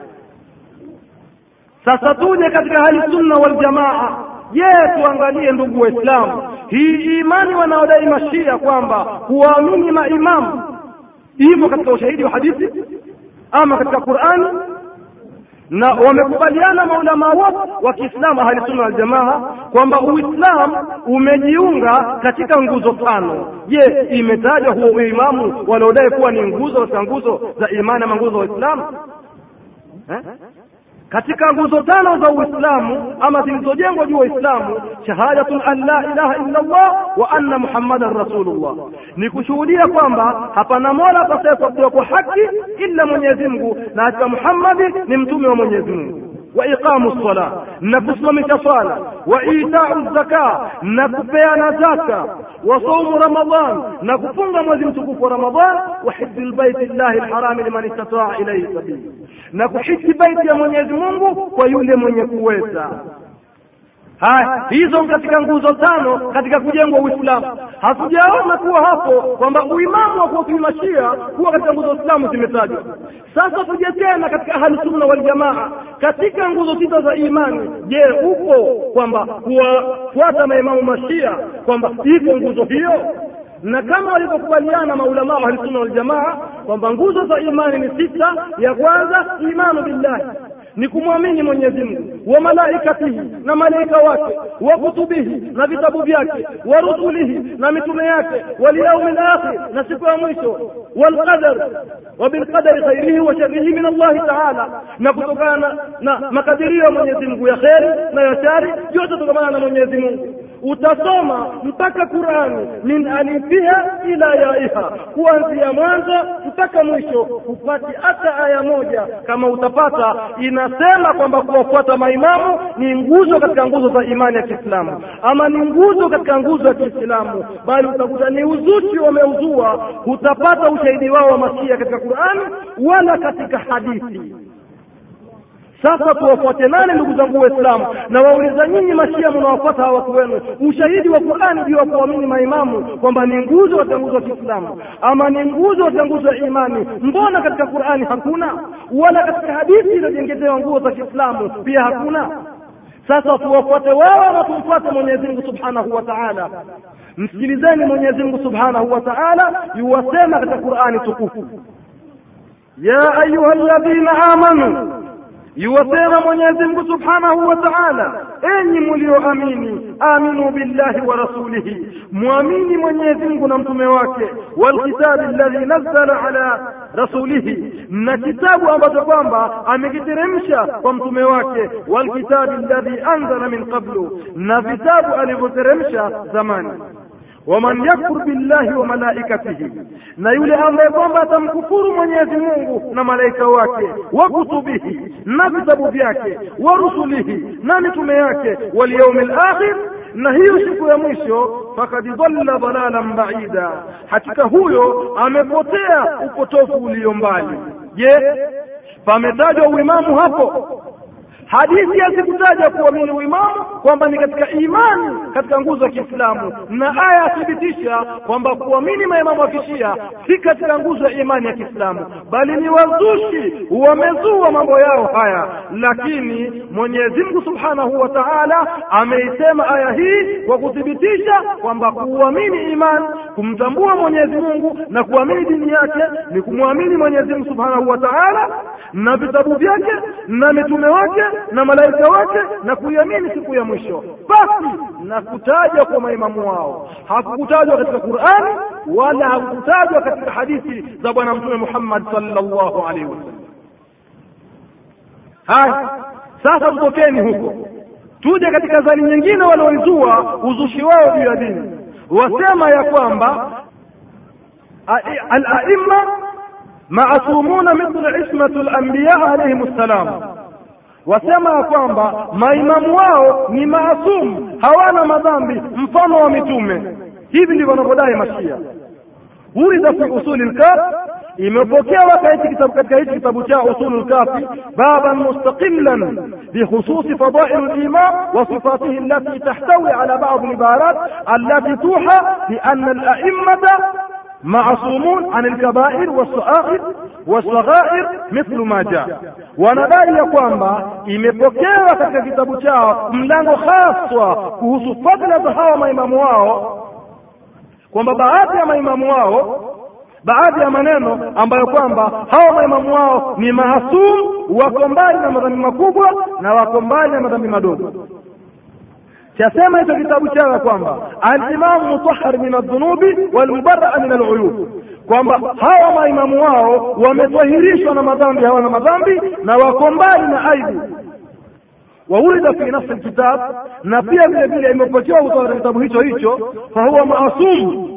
Sasa tuje katika hali sunna waljamaa je tuangalie ndugu waislamu. Hii imani wanaodai mashia kwamba kuwaamini maimamu. Hivyo katika ushahidi wa hadithi ama katika qurani na wamekubaliana maulamaa wote wa kiislamu ahli sunna waljamaa kwamba uislamu umejiunga katika nguzo tano je imetajwa huo uimamu wanaodai kuwa ni nguzo katika nguzo za imani ama nguzo wa uislamu eh? Katika nguzo tano za uislamu ama zilizojengwa juu ya uislamu shahadatun an la ilaha illa allah wa anna muhammadan rasulullah. Ni kushuhudia kwamba hapana mola apasaekuabudiwa kwa haki illa mwenyezi mungu na hakika muhammadi ni mtume wa mwenyezi mungu. Wa iqamu sala na kusimamisha swala. Wa itau zaka na kupeana zaka wa saumu ramadan na kufunga mwezi mtukufu wa ramadan wa hiji lbaiti llahi alharami liman istataa ilaihi sabili na kuhiji baiti ya mwenyezi mungu kwa yule mwenye kuweza haya hizo katika nguzo tano katika kujengwa uislamu. Hatujaona kuwa hapo kwamba uimamu wa kuwakimashia kuwa katika nguzo islamu zimetajwa. Sasa tuje tena katika ahlusunna waljamaa katika nguzo sita za imani. Je upo kwamba kuwafuata maimamu mashia kwamba iko nguzo hiyo? Na kama walivyokubaliana maulamaa wa ahlusunna waljamaa kwamba nguzo za imani ni sita ya kwanza imanu billahi ni kumwamini mwenyezi mungu. Wa malaikatihi na malaika wake wa kutubihi na vitabu vyake wa rusulihi na mitume yake walyaumi lakhir na siku ya mwisho. Walqadar wa bilqadari khairihi wa sharihi min allahi taala. Na kutokana na, makadirio ya mwenyezi mungu ya kheri na ya shari yote tokamana na mwenyezi mungu utasoma mpaka qurani. Min alifiha ila yaiha. Kuanzia mwanzo mpaka mwisho hupati hata aya moja. Kama utapata inasema kwamba kuwafuata maimamu ni nguzo katika nguzo za imani ya kiislamu. Ama ni nguzo katika nguzo ya kiislamu bali utakuta ni uzuchi wameuzua. Hutapata ushahidi wao wa masia katika qurani wala katika hadithi sasa tuwafuate nane ndugu zangu waislamu? Na wauliza nyinyi mashia mnawafuata hawa watu wenu. Ushahidi wa qurani juu ya kuamini maimamu kwamba ni nguzo katika wa kiislamu. Ama ni nguzo katika wa imani. Mbona katika qurani hakuna? Wala katika hadithi iliyojengezewa nguo za kiislamu pia hakuna? Sasa tuwafuate wao na tumfuate mwenyezi subhanahu wa taala? Msikilizeni mwenyezi mungu subhanahu wa taala yuwasema katika qurani tukufu. Ya ayuha ladhina amanu yuwasema mwenyezi mungu subhanahu wa taala enyi mlioamini aminu billahi wa rasulihi mwamini mwenyezi mungu na mtume wake walkitabi alladhi nazzala ala rasulihi na kitabu ambacho kwamba amekiteremsha kwa mtume wake walkitabi alladhi anzala min qablu na vitabu alivyoteremsha zamani waman yakfur billahi wa malaikatihi, na yule ambaye kwamba atamkufuru Mwenyezi Mungu na malaika wake, wa kutubihi, na vitabu vyake, wa rusulihi, na mitume yake, wal yaumil akhir, na hiyo siku ya mwisho, fakad dhalla dhalalan baida, hakika huyo amepotea upotofu ulio mbali. Je, pametajwa uimamu hapo? Hadithi hazikutaja kuamini uimamu kwamba ni katika imani katika nguzo ya Kiislamu, na aya yathibitisha kwamba kuamini maimamu wa kishia si katika nguzo ya imani ya Kiislamu, bali ni wazushi wamezua mambo yao haya. Lakini Mwenyezi Mungu Subhanahu wa Ta'ala ameisema aya hii kwa kuthibitisha kwamba kuamini imani, kumtambua Mwenyezi Mungu na kuamini dini yake ni kumwamini Mwenyezi Mungu Subhanahu wa Ta'ala na vitabu vyake na mitume wake na malaika wake na kuiamini siku ya mwisho. Basi na kutajwa kwa maimamu wao. Hakukutajwa katika qurani wala hakukutajwa katika hadithi za bwana mtume muhammad sallallahu alaihi wasallam. Haya sasa tutokeni huko. Tuje katika zani nyingine walioizua uzushi wao juu ya dini. Wasema ya kwamba alaima maasumuna mithlu ismatu lambiya alaihim ssalam wasema ya kwamba maimamu wao ni maasumu hawana madhambi mfano wa mitume hivi ndivyo wanavyodai mashia urida fi usuli lkaf imepokewa katika hichi kitabu chao usulu lkafi baban mustaqilan fadailu liman wa sifatihi allati tahtawi ala badi libarat allati tuha biana alaimata معصومون عن الكبائر والصغائر wasaghair mithlu ma jaa. Wanadai ya kwamba imepokewa katika kitabu chao mlango haswa kuhusu fadhila za hawa maimamu wao, kwamba baadhi ya maimamu wao baadhi ya maneno ambayo kwamba hawa maimamu wao ni mahasum, wako mbali na madhambi makubwa na wako mbali na madhambi madogo. Chasema hicho kitabu chao ya kwamba alimamu mutahhar min aldhunubi walmubaraa min aluyub kwamba hawa maimamu wao wametahirishwa na madhambi hawana madhambi na wako mbali na aibu. Waulida fi nafsi lkitab na pia vile vile imepokewa kutoka kitabu hicho hicho fahuwa maasum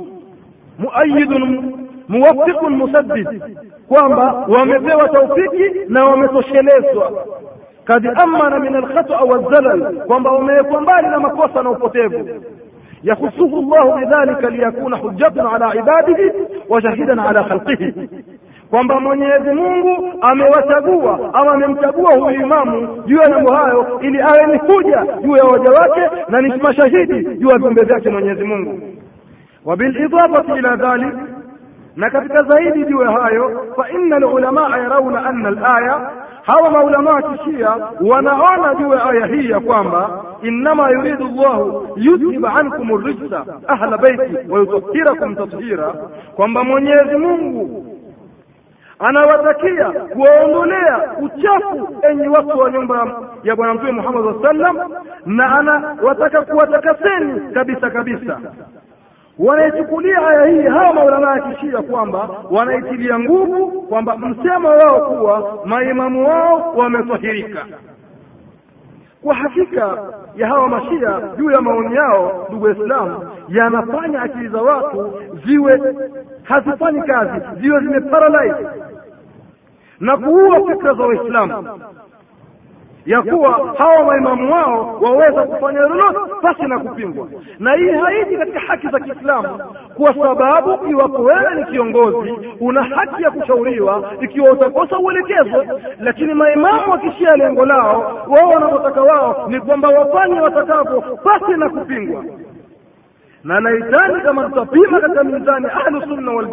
muayidun muwafiqun musaddid kwamba wamepewa taufiki na wametoshelezwa. Kad amana min alkhata walzalal kwamba wamewekwa mbali na makosa na upotevu yakhusuhu llahu bidhalika liyakuna hujjatun ala ibadihi wa shahidan ala khalqihi kwamba mwenyezi mungu amewachagua ama amemchagua huyu imamu juu ya mambo hayo ili awe ni huja juu ya waja wake na ni mashahidi juu ya viumbe vyake mwenyezi mungu وبالإضافة إلى ذلك na katika zaidi juu ya hayo fa inna alulamaa yarauna anna alaya hawa maulamaa wa kishia wanaona juu ya aya hii ya kwamba innama yuridu llahu yudhiba ankum rijsa ahla baiti wayutahirakum tathira kwamba mwenyezi mungu anawatakia kuwaondolea uchafu enyi watu wa nyumba ya bwana mtume muhammad saa sallam na anawataka kuwatakaseni kabisa kabisa. Wanaichukulia aya hii hawa maulama ya kishia kwamba wanaitilia nguvu kwamba msemo wao kuwa maimamu wao wametahirika kwa hakika ya hawa mashia juu ya maoni yao ndugu waislamu yanafanya akili za watu ziwe hazifanyi kazi ziwe zimeparalyze na kuua fikra za waislamu ya kuwa hawa maimamu wao waweza kufanya lolote pasi na kupingwa. Na hii haiji katika haki za kiislamu kwa sababu iwapo wewe ni kiongozi una haki ya kushauriwa ikiwa utakosa uelekezo. Lakini maimamu wakishia lengo lao wao wanavyotaka wao ni kwamba wafanye watakavyo pasi na kupingwa na naitani kama tutapima katika mizani ahlu sunna wal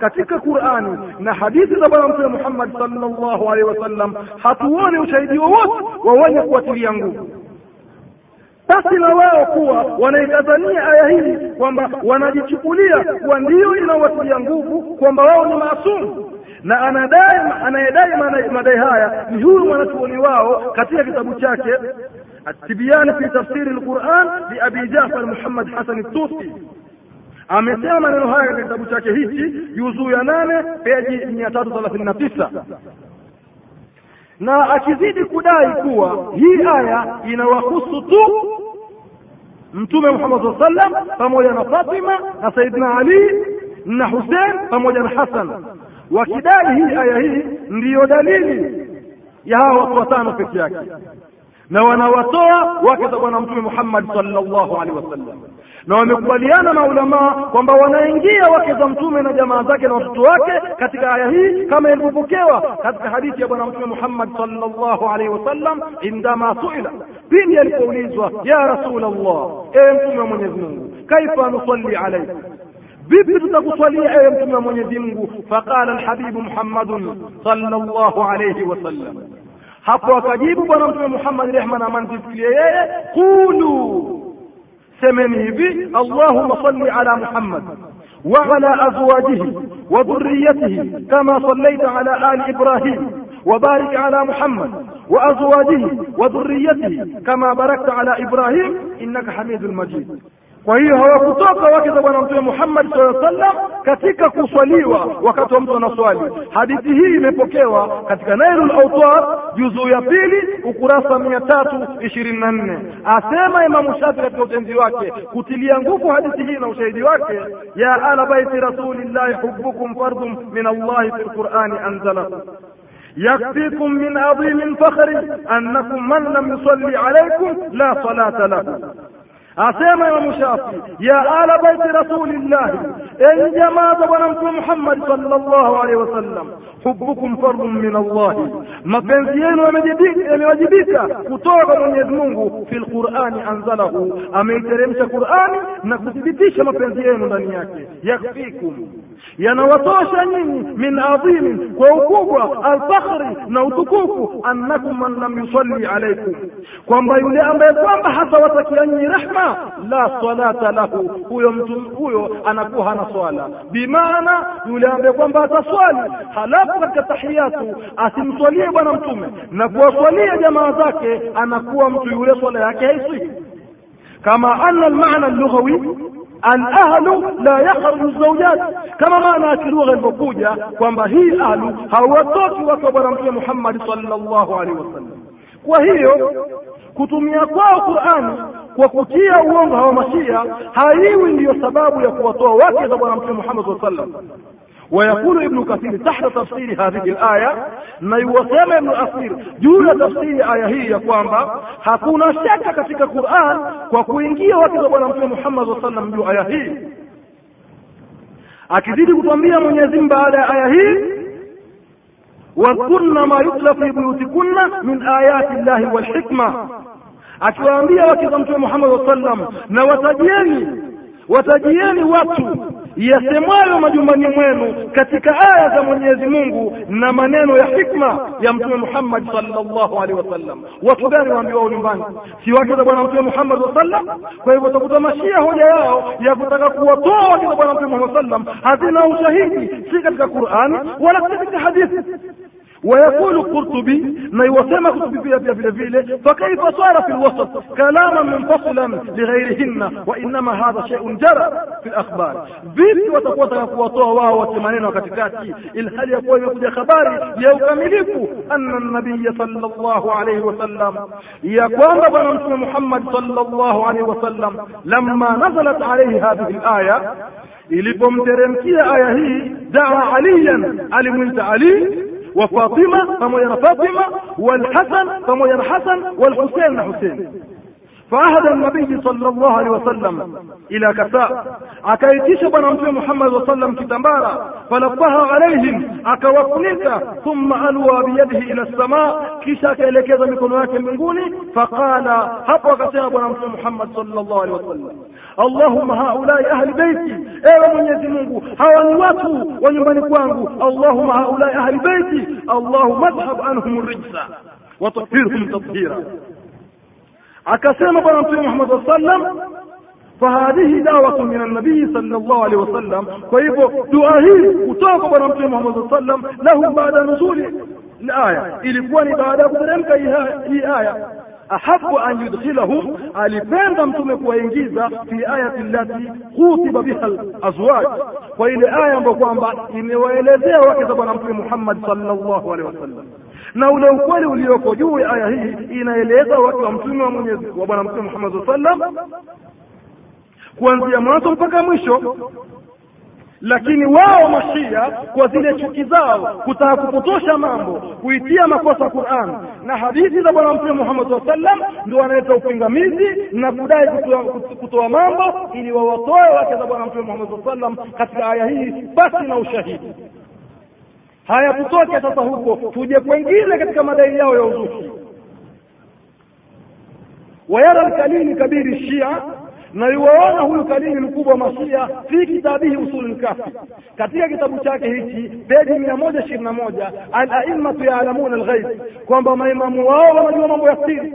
katika Qur'ani na hadithi za bwana mtume Muhammad sallallahu alaihi wasallam hatuoni ushahidi wowote wa wenye kuwatilia nguvu. Basi na wao kuwa wanaitazania aya hii kwamba wanajichukulia kuwa ndiyo inawatilia nguvu kwamba wao ni maasumu na anadai anayedai madai haya ni huyu mwanachuoni wao katika kitabu chake Atibiani fi tafsiri al-Quran li Abi Jafar Muhammad Hasan al-Tusi amesema maneno hayo katika kitabu chake hichi juzuu ya nane peji mia tatu thelathini na tisa. Na akizidi kudai kuwa hii aya inawahusu tu mtume Muhammad saa sallam pamoja na Fatima na Saidina Ali na Hussein pamoja na hasan wakidai hii aya hii ndiyo dalili ya hawa watu watano peke yake na wanawatoa wake za bwana mtume Muhammad sallallahu alaihi wasallam. Na wamekubaliana maulamaa kwamba wanaingia wake za mtume na jamaa zake na watoto wake katika aya hii kama ilivyopokewa katika hadithi ya bwana mtume Muhammad sallallahu alaihi wasallam indama suila. Pindi alipoulizwa ya rasul llah ewe mtume wa Mwenyezi Mungu kaifa nusalli alayka? Vipi tutakuswalia ewe mtume wa Mwenyezi Mungu? Faqala alhabibu Muhammadun sallallahu alayhi wasallam hapo akajibu bwana mtume Muhammad rehma na amani zimfikie yeye qulu semeni hivi allahumma salli ala muhammad وعلى أزواجه وذريته كما صليت على آل إبراهيم وبارك على محمد وأزواجه وذريته كما باركت على إبراهيم إنك حميد مجيد kwa hiyo hawakutoka wake za bwana mtume Muhammad sallallahu alaihi wasallam katika kuswaliwa wakati wa mtu anaswali. Hadithi hii imepokewa katika Nailul Awtar juzuu ya pili ukurasa mia tatu ishirini na nne. Asema Imamu Shafi katika utenzi wake kutilia nguvu hadithi hii na ushahidi wake, ya ala baiti rasulillahi hubbukum fardun min Allahi fi lqurani anzalahu يكفيكم من عظيم فخر أنكم من لم يصلي عليكم لا صلاة له asema Imamu Shafi ya ala baiti rasulillahi, enyi jamaa za bwana mtume Muhammad sallallahu alaihi wasallam, hubbukum fardun min Allahi, mapenzi yenu yamewajibika kutoka kwa Mwenyezi Mungu. Fi lqurani anzalahu, ameiteremsha Qurani na kuthibitisha mapenzi yenu ndani yake. Yakfikum, yanawatosha nyinyi, min adhimin, kwa ukubwa, alfakhri, na utukufu, annakum man lam yusalli alaikum, kwamba yule ambaye kwamba hatawatakia nyinyi rehma la salata lahu, huyo mtu huyo anakuwa hana swala. Bimaana yule ambaye kwamba ataswali halafu katika tahiyatu asimswalie bwana mtume na kuwaswalia jamaa zake, anakuwa mtu yule swala yake haiswi. Kama anna almaana allughawi alahlu la yakhruju zawjat, kama maana ya kilugha ilivyokuja kwamba hii ahlu hawatoki wake wa bwana mtume Muhammad sallallahu alaihi wasallam. Kwa hiyo kutumia kwao Qur'ani kwa kutia uongo hawa mashia haiwi ndiyo sababu ya kuwatoa wake za bwana mtume Muhammad sallallahu alaihi wasallam. ويقول ابن كثير تحت تفسير هذه الآية na iwasema Ibn juu ya tafsiri ya aya hii ya kwamba hakuna shaka katika Qur'an kwa kuingia wake za bwana mtume Muhammad sallallahu alaihi wasallam juu aya hii, akizidi kutwambia Mwenyezi Mungu baada ya aya hii wadhkurna ma yutla fi buyutikunna min ayati llahi walhikma akiwaambia wake za mtume Muhammad sallam na watajieni watajieni watu yasemwayo majumbani mwenu katika aya za Mwenyezi Mungu na maneno ya hikma ya mtume Muhammad sallallahu alaihi wasallam. Watu gani waambiwao nyumbani? Si wake za bwana mtume Muhammad sallam. Kwa hivyo utakuta mashia hoja yao ya kutaka kuwatoa wake za bwana mtume Muhammad sallam hazina ushahidi, si katika Qur'ani wala katika hadithi. ويقول القرطبي ما يوسم قرطبي في بلا فكيف صار في الوسط؟ كلاما منفصلا لغيرهن وإنما هذا شيء جرى في الأخبار. بيتي وتقوطا يقوطوها واو وتمانين وكتكاتي الحال يقول يقول خبار يوكملك أن النبي صلى الله عليه وسلم يقوم بنمس محمد صلى الله عليه وسلم لما نزلت عليه هذه الآية إلي بمترمكي آية دعا عليا علي منت علي wa Fatima pamoja na Fatima walhasan pamoja na Hasan walhusein na Husein faahada nabii sallallahu alaihi wasallam ila kasa akaitisha bwana mtume Muhammad sallallahu alaihi wasallam kitambara falabaha alaihim akawafunika thumma alwa biyadihi ila samaa kisha akaelekeza mikono yake mbinguni faqala hapo akasema bwana mtume Muhammad sallallahu alaihi wasallam Allahumma haulai ahli baiti ewe Mwenyezi Mungu hawa ni watu wa nyumbani kwangu Allahumma haulai ahli baiti Allahumma adhhab anhum rijsa wa tahhirhum tadhhira akasema bwana mtume Muhammad sallam fahadhihi dawatu min alnabii sal llah alehi wasallam. Kwa hivyo dua hii kutoka kwa bwana mtume Muhammad sallam lahu baada nuzuli aya ilikuwa ni baada ya kuteremka hii aya ahabu an yudkhilahum alipenda mtume kuwaingiza fi ayati allati kutiba biha lazwaj kwa ile aya ambayo kwamba imewaelezea wake za bwana mtume Muhammad sallallahu alehi wasallam na ule ukweli ulioko juu ya aya hii inaeleza watu wa mtume wa Mwenyezi wa bwana mtume Muhammad saa sallam kuanzia mwanzo mpaka mwisho. Lakini wao mashia kwa zile chuki zao kutaka kupotosha mambo kuitia makosa Qur'an. Na hadithi za bwana mtume Muhammad SAW sallam ndio wanaleta upingamizi na kudai kutoa, mambo ili wawatoe wake za bwana mtume Muhammad SAW sallam katika aya hii basi na ushahidi haya tutoke sasa huko. Tuje kwengine katika madai yao ya uzushi. Wayara alkalili kabiri shia na yuwaona huyu kalimi mkubwa mashia fi kitabihi usuli lkafi katika kitabu chake hichi peji mia moja ishirini na moja alaimatu yaalamuna alghaib kwamba maimamu wao wanajua mambo ya siri.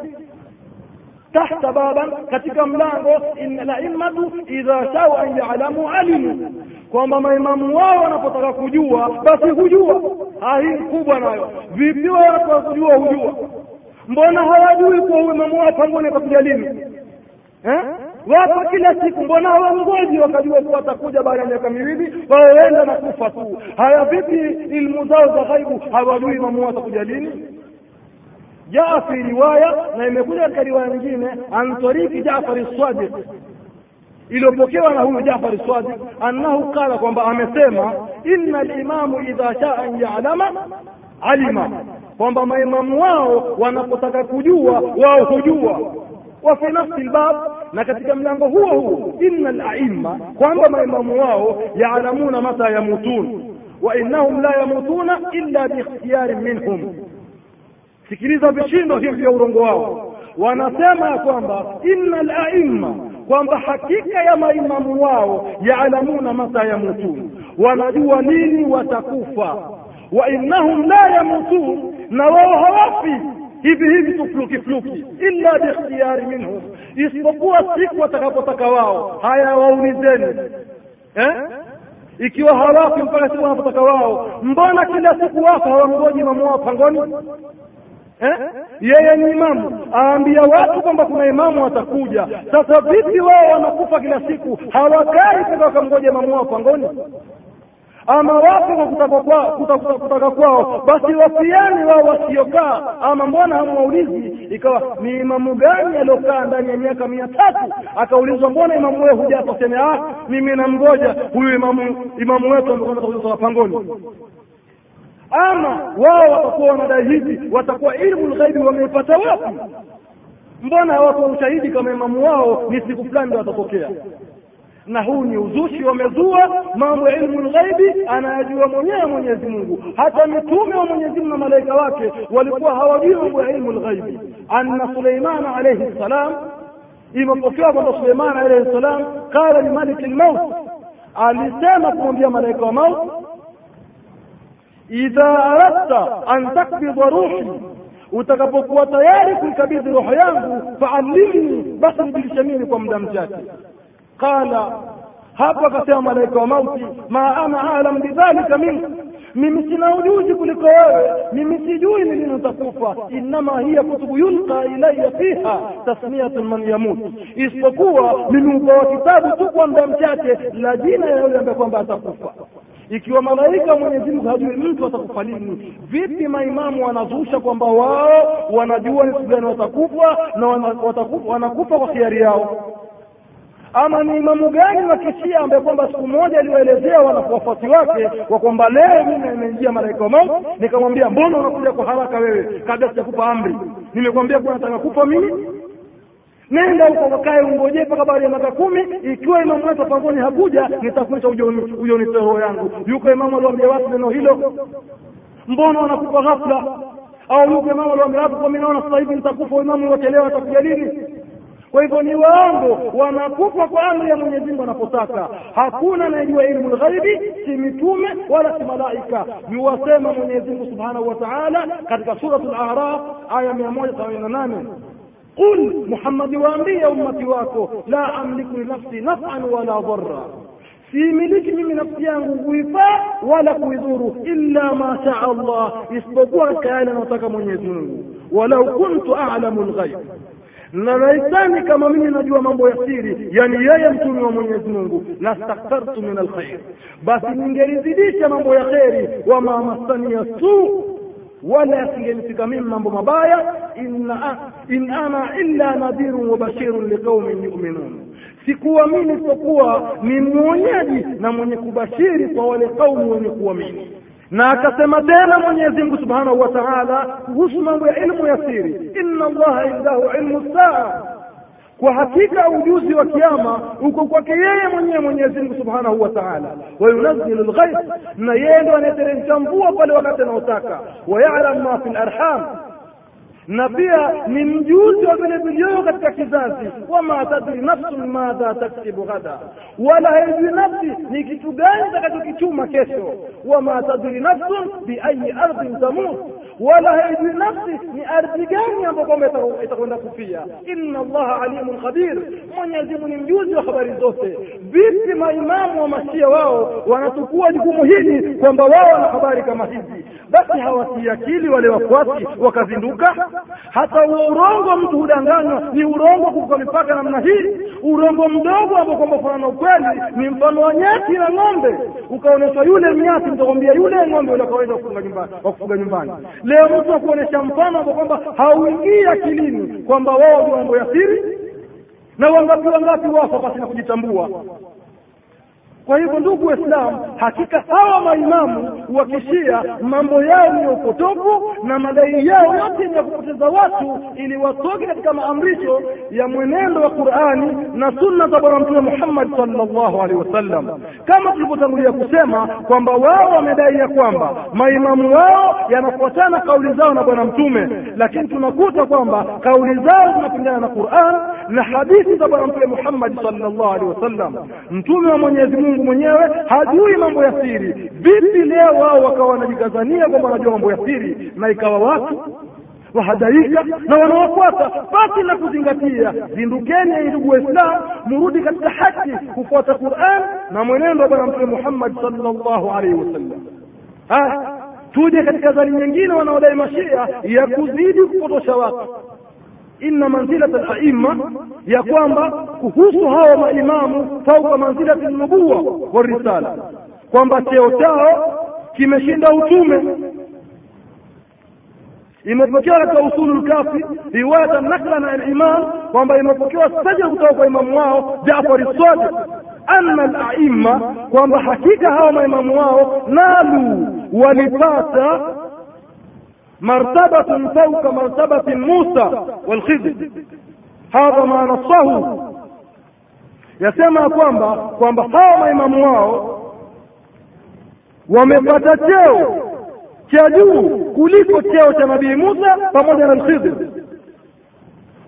Tahta baban katika mlango in laimatu idha shau an yaalamu alimu kwamba maimamu wao wanapotaka kujua basi hujua. Hii kubwa nayo. Vipi wao wanapotaka kujua hujua. Mbona hawajui kuwa uimamu wao pangoni atakuja lini? Eh? wapo kila siku. Mbona hawangoji wakajua kuwa atakuja baada ya miaka miwili? Waoenda na kufa tu. Haya vipi ilmu zao za ghaibu? Hawajui imamu wao atakuja lini? Jaa fi riwaya na imekuja katika riwaya nyingine. An tariki Jaafar Sadiq iliyopokewa na huyu Jafar Swadi annahu qala kwamba amesema inna limamu idha shaa an yalama alima, kwamba maimamu wao wanapotaka kujua wao hujua. Wa fi nafsi lbab, na katika mlango huo huo inna laima, kwamba maimamu wao yaalamuna mata yamutun wa innahum la yamutuna illa biikhtiyarin minhum. Sikiliza vishindo hivi vya urongo wao, wanasema ya kwamba inna laima kwamba hakika ya maimamu wao yaalamuna mata yamutun. Wanajua lini watakufa. Wa innahum la yamutun. Na wao hawafi. Hivi hivi tu fluki fluki. Illa biikhtiyari minhum. Isipokuwa siku watakapotaka wao. Haya waulizeni. Eh? ikiwa hawafi mpaka siku wanapotaka wao mbona kila siku wafa hawangoji imamu wao pangoni eh? yeye ni imamu. Aambia watu kwamba kuna imamu atakuja. Sasa vipi wao wanakufa kila siku? Hawakai mpaka wakamgoja imamu wao pangoni ama wapo kwa kutaka kwao kutaka, kutaka kwao. Basi wapiani wao wasiokaa. Ama mbona hamwaulizi? Ikawa ni imamu gani aliokaa ndani ya miaka mia tatu? Akaulizwa mbona imamu wewe hujafa seme ah mimi namgoja huyu imamu imamu wetu amekuja pangoni ama wao watakuwa wanadai hivi watakuwa ilmu lghaibi wameipata wapi mbona hawatoa ushahidi kama imamu wao ni siku fulani ndo watatokea na huu ni uzushi wamezua mambo ya ilmu lghaibi anayajua mwenyewe Mwenyezi Mungu. Hata mitume wa Mwenyezi Mungu na malaika wake walikuwa hawajui mambo ya ilmu lghaibi. Anna suleimana alaihi ssalam imepokewa kwamba Suleiman alaihi ssalam qala limaliki lmaut, alisema kumwambia malaika wa maut, idha aradta an takbidha ruhi utakapokuwa tayari kuikabidhi roho yangu faalimni, basi nijulishe kwa muda mchache. Qala hapo akasema malaika wa mauti ma ana alam bidhalika minku mimi sina ujuzi kuliko wewe mimi sijui ni lini utakufa. Innama hiya kutubu yulqa ilaya fiha tasmiyatu man yamut. Isipokuwa mimi ugawa kitabu tu kwa muda mchache la jina ya yule ambaye kwamba atakufa ikiwa malaika Mwenyezi Mungu hajui mtu atakufa lini, vipi maimamu wanazusha kwamba wao wanajua ni siku gani watakufa na wanakufa kwa khiari yao? ama ni imamu gani wa kishia ambaye kwamba siku moja aliwaelezea wanawafuasi wake kwa kwamba leo mimi nimeingia malaika wa mauti nikamwambia mbona unakuja kwa haraka wewe kabla sijakupa amri nimekwambia kuwa nataka kufa mimi nenda huko wakae ungojee mpaka baada ya miaka kumi ikiwa imamu wetu pangoni hakuja nitakuita ni roho yangu. Yuko imamu aliwambia watu neno hilo. Mbona wanakupa ghafla? Au yuko imamu aliwambia watu kwa naona sasa hivi nitakufa imamu wachelewa atakuja lini? Kwa hivyo ni waongo wanakufa kwa amri ya mwenyezi mungu anapotaka hakuna anayejua ilmu lghaibi si mitume wala si malaika. Yuwasema mwenyezi mungu subhanahu wa taala katika suratu laraf aya mia moja themanini na nane qul muhammad waambie ummati wako la amliku linafsi nafan wala dhara siimiliki mimi nafsi yangu kuifaa wala kuidhuru illa ma shaa allah isipokuwa katika yale anayotaka mwenyezi walau kuntu alamu lghaib na laitani kama mimi najua mambo ya siri yani yeye mtume wa mwenyezi mungu lastakthartu min alkhair. Basi ningelizidisha mambo ya kheri wama masania suu wala yasingenifika mimi mambo mabaya in ana illa nadhirun wa bashirun liqaumin yuminun. Sikuamini isipokuwa ni mwonyaji na mwenye kubashiri kwa wale kaumu wenye kuamini. Na akasema tena mwenyezi mungu subhanahu wa taala kuhusu mambo ya ilmu ya siri inna allaha indahu ilmu saa kwa hakika ujuzi wa kiama uko kwake yeye mwenyewe mwenyezi mungu subhanahu wa taala. Wayunazilu lghaith na yeye ndo anayeteremsha mvua pale wakati anaotaka. Wayalam ma fi larham na pia ni mjuzi wa vile vilivyo katika kizazi. Wama tadri nafsun madha taksibu ghada wala haijui nafsi ni kitu gani itakachokichuma kesho. Wama tadri nafsun biayi ardhin tamut wala haijui nafsi ni ardhi gani ambayo kwamba itakwenda kufia. Inna allaha alimun khabir. Mwenyezi mungu ni mjuzi wa habari zote. Vipi maimamu wa mashia wao wanachukua jukumu hili kwamba wao wana habari kama hizi? Basi hawasiakili wale wafuasi wakazinduka? Hata huo urongo mtu hudanganywa ni urongo kuvuka mipaka namna hii? Urongo mdogo ambao kwamba fanana na ukweli ni mfano wa nyati na ng'ombe. Ukaonyeshwa yule mnyati mtakwambia yule ng'ombe ule nyumbani wa kufuga nyumbani leo mtu akuonyesha mfano ambao kwamba hauingii akilini kwamba wao ni mambo ya siri? Na wangapi wangapi wafa pasi na kujitambua kwa hivyo ndugu waislamu hakika hawa maimamu wa kishia mambo yao ni upotofu na madai yao yote ni ya kupoteza watu ili watoke katika maamrisho ya mwenendo wa qurani na sunna za bwana mtume muhammad salllahu alehi wasallam. Kama tulivyotangulia kusema kwamba wao wamedai ya kwamba maimamu wao yanafuatana kauli zao na bwana mtume lakini tunakuta kwamba kauli zao zinapingana na quran na hadithi za bwana mtume muhammad salllahu alehi wasallam. Mtume wa mwenyezi mungu mungu mwenyewe hajui mambo ya siri. Vipi leo wao wakawa wanajikazania kwamba wanajua mambo ya siri na ikawa watu wahadaika na wanawafuata? Basi na kuzingatia zindukeni ndugu waislam murudi katika haki kufuata quran na mwenendo wa bwana mtume muhammad salllahu alaihi wasallam. Tuje katika dhani nyingine wanaodai mashia ya kuzidi kupotosha watu inna manzilata alaima ya kwamba kuhusu hawa maimamu fauka manzilati nubuwa wa risala kwamba cheo chao kimeshinda utume. Imepokewa katika usulu lkafi riwayatan naklan an alimam kwamba imepokewa sajia kutoka kwa imamu wao jafari sadiq anna alaima kwamba hakika hawa maimamu wao nalu walipata مرتبة فوق مرتبة موسى والخضر هذا ما نصه yasema kwamba kwamba hawa maimamu wao wamepata cheo cha juu kuliko cheo cha nabii musa pamoja na lkhidr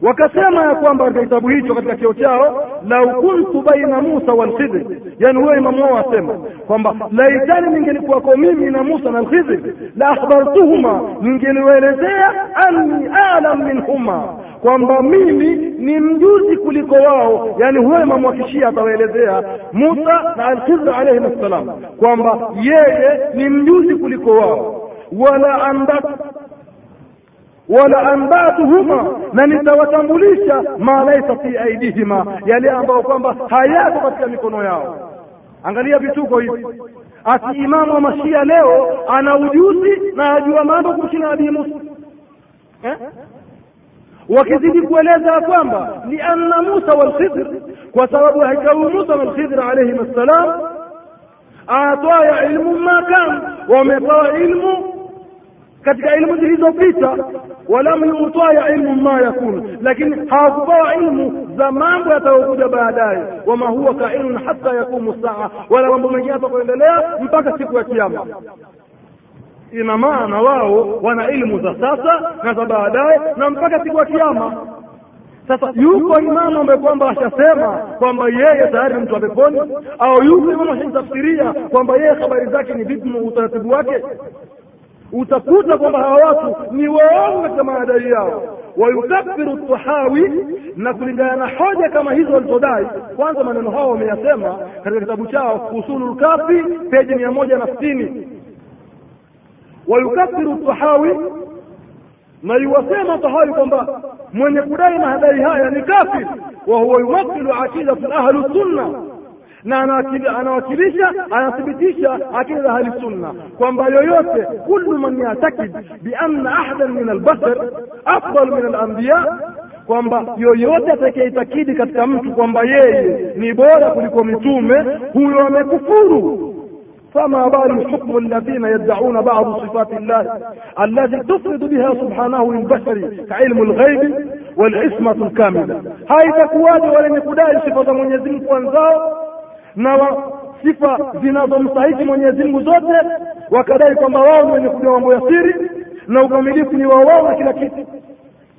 wakasema ya kwamba katika kitabu hicho katika kio chao lau kuntu baina musa walkhidr yani huyo imamu wao wasema kwamba laitani ningelikuwako mimi na musa na lkhidr la akhbartuhuma ningeliwaelezea anni alam minhuma kwamba mimi ni mjuzi kuliko wao. Yani huyo imamu wa kishia atawaelezea musa na alkhidr alaihim assalam kwamba yeye ni mjuzi kuliko wao. Wala anbat wala ambatuhuma. Na nitawatambulisha ma laisa fi aidihima. Yale ambayo kwamba hayako katika mikono yao. Angalia vituko hivi. Ati imamu wa mashia leo ana ujuzi na ajua mambo kumshinda nabii musa. Eh? wakizidi kueleza ya kwamba lianna musa walkhidr kwa sababu hakika musa walkhidr alaihim assalam atwaya ilmu makan wamepewa ilmu katika ilmu zilizopita walam yutaya ilmu ma yakunu lakini hawakupewa ilmu za mambo yatayokuja baadaye. Wama huwa kainun hata yakumu saa wala mambo mengine yatakuendelea mpaka siku ya kiama ina maana wao wana ilmu za sasa na za baadaye na mpaka siku ya kiama sasa yuko imamu ambaye kwamba ashasema kwamba yeye tayari mtu wa peponi au yuko imamu ashajitafsiria kwamba yeye habari zake ni vipi utaratibu wake utakuta kwamba hawa watu ni waongo katika maadai yao. Wayukafiru tahawi na kulingana na hoja kama hizo walizodai kwanza maneno hao wameyasema katika kitabu chao usulu lkafi peji mia moja na sitini. Wayukafiru tahawi na iwasema tahawi kwamba mwenye kudai mahadai haya ni kafir wa huwa yumakilu aqidatu ahlu sunna na anawakilisha anathibitisha akida za ahli sunna kwamba yoyote kullu man yatakid bianna ahadan min albashar afdal min alambiya kwamba yoyote atakayeitakidi katika mtu kwamba yeye ni bora kuliko mitume huyo amekufuru فما بال الحكم الذين يدعون بعض صفات الله التي تفرد بها سبحانه للبشر كعلم الغيب والعصمة الكاملة هاي تكواد ولن كدai sifa za Mwenyezi Mungu kwanzao wa sifa zinazomstahiki Mwenyezi Mungu zote wakadai kwamba wao ni wenye kujua mambo ya siri na ukamilifu ni wao wao na kila kitu.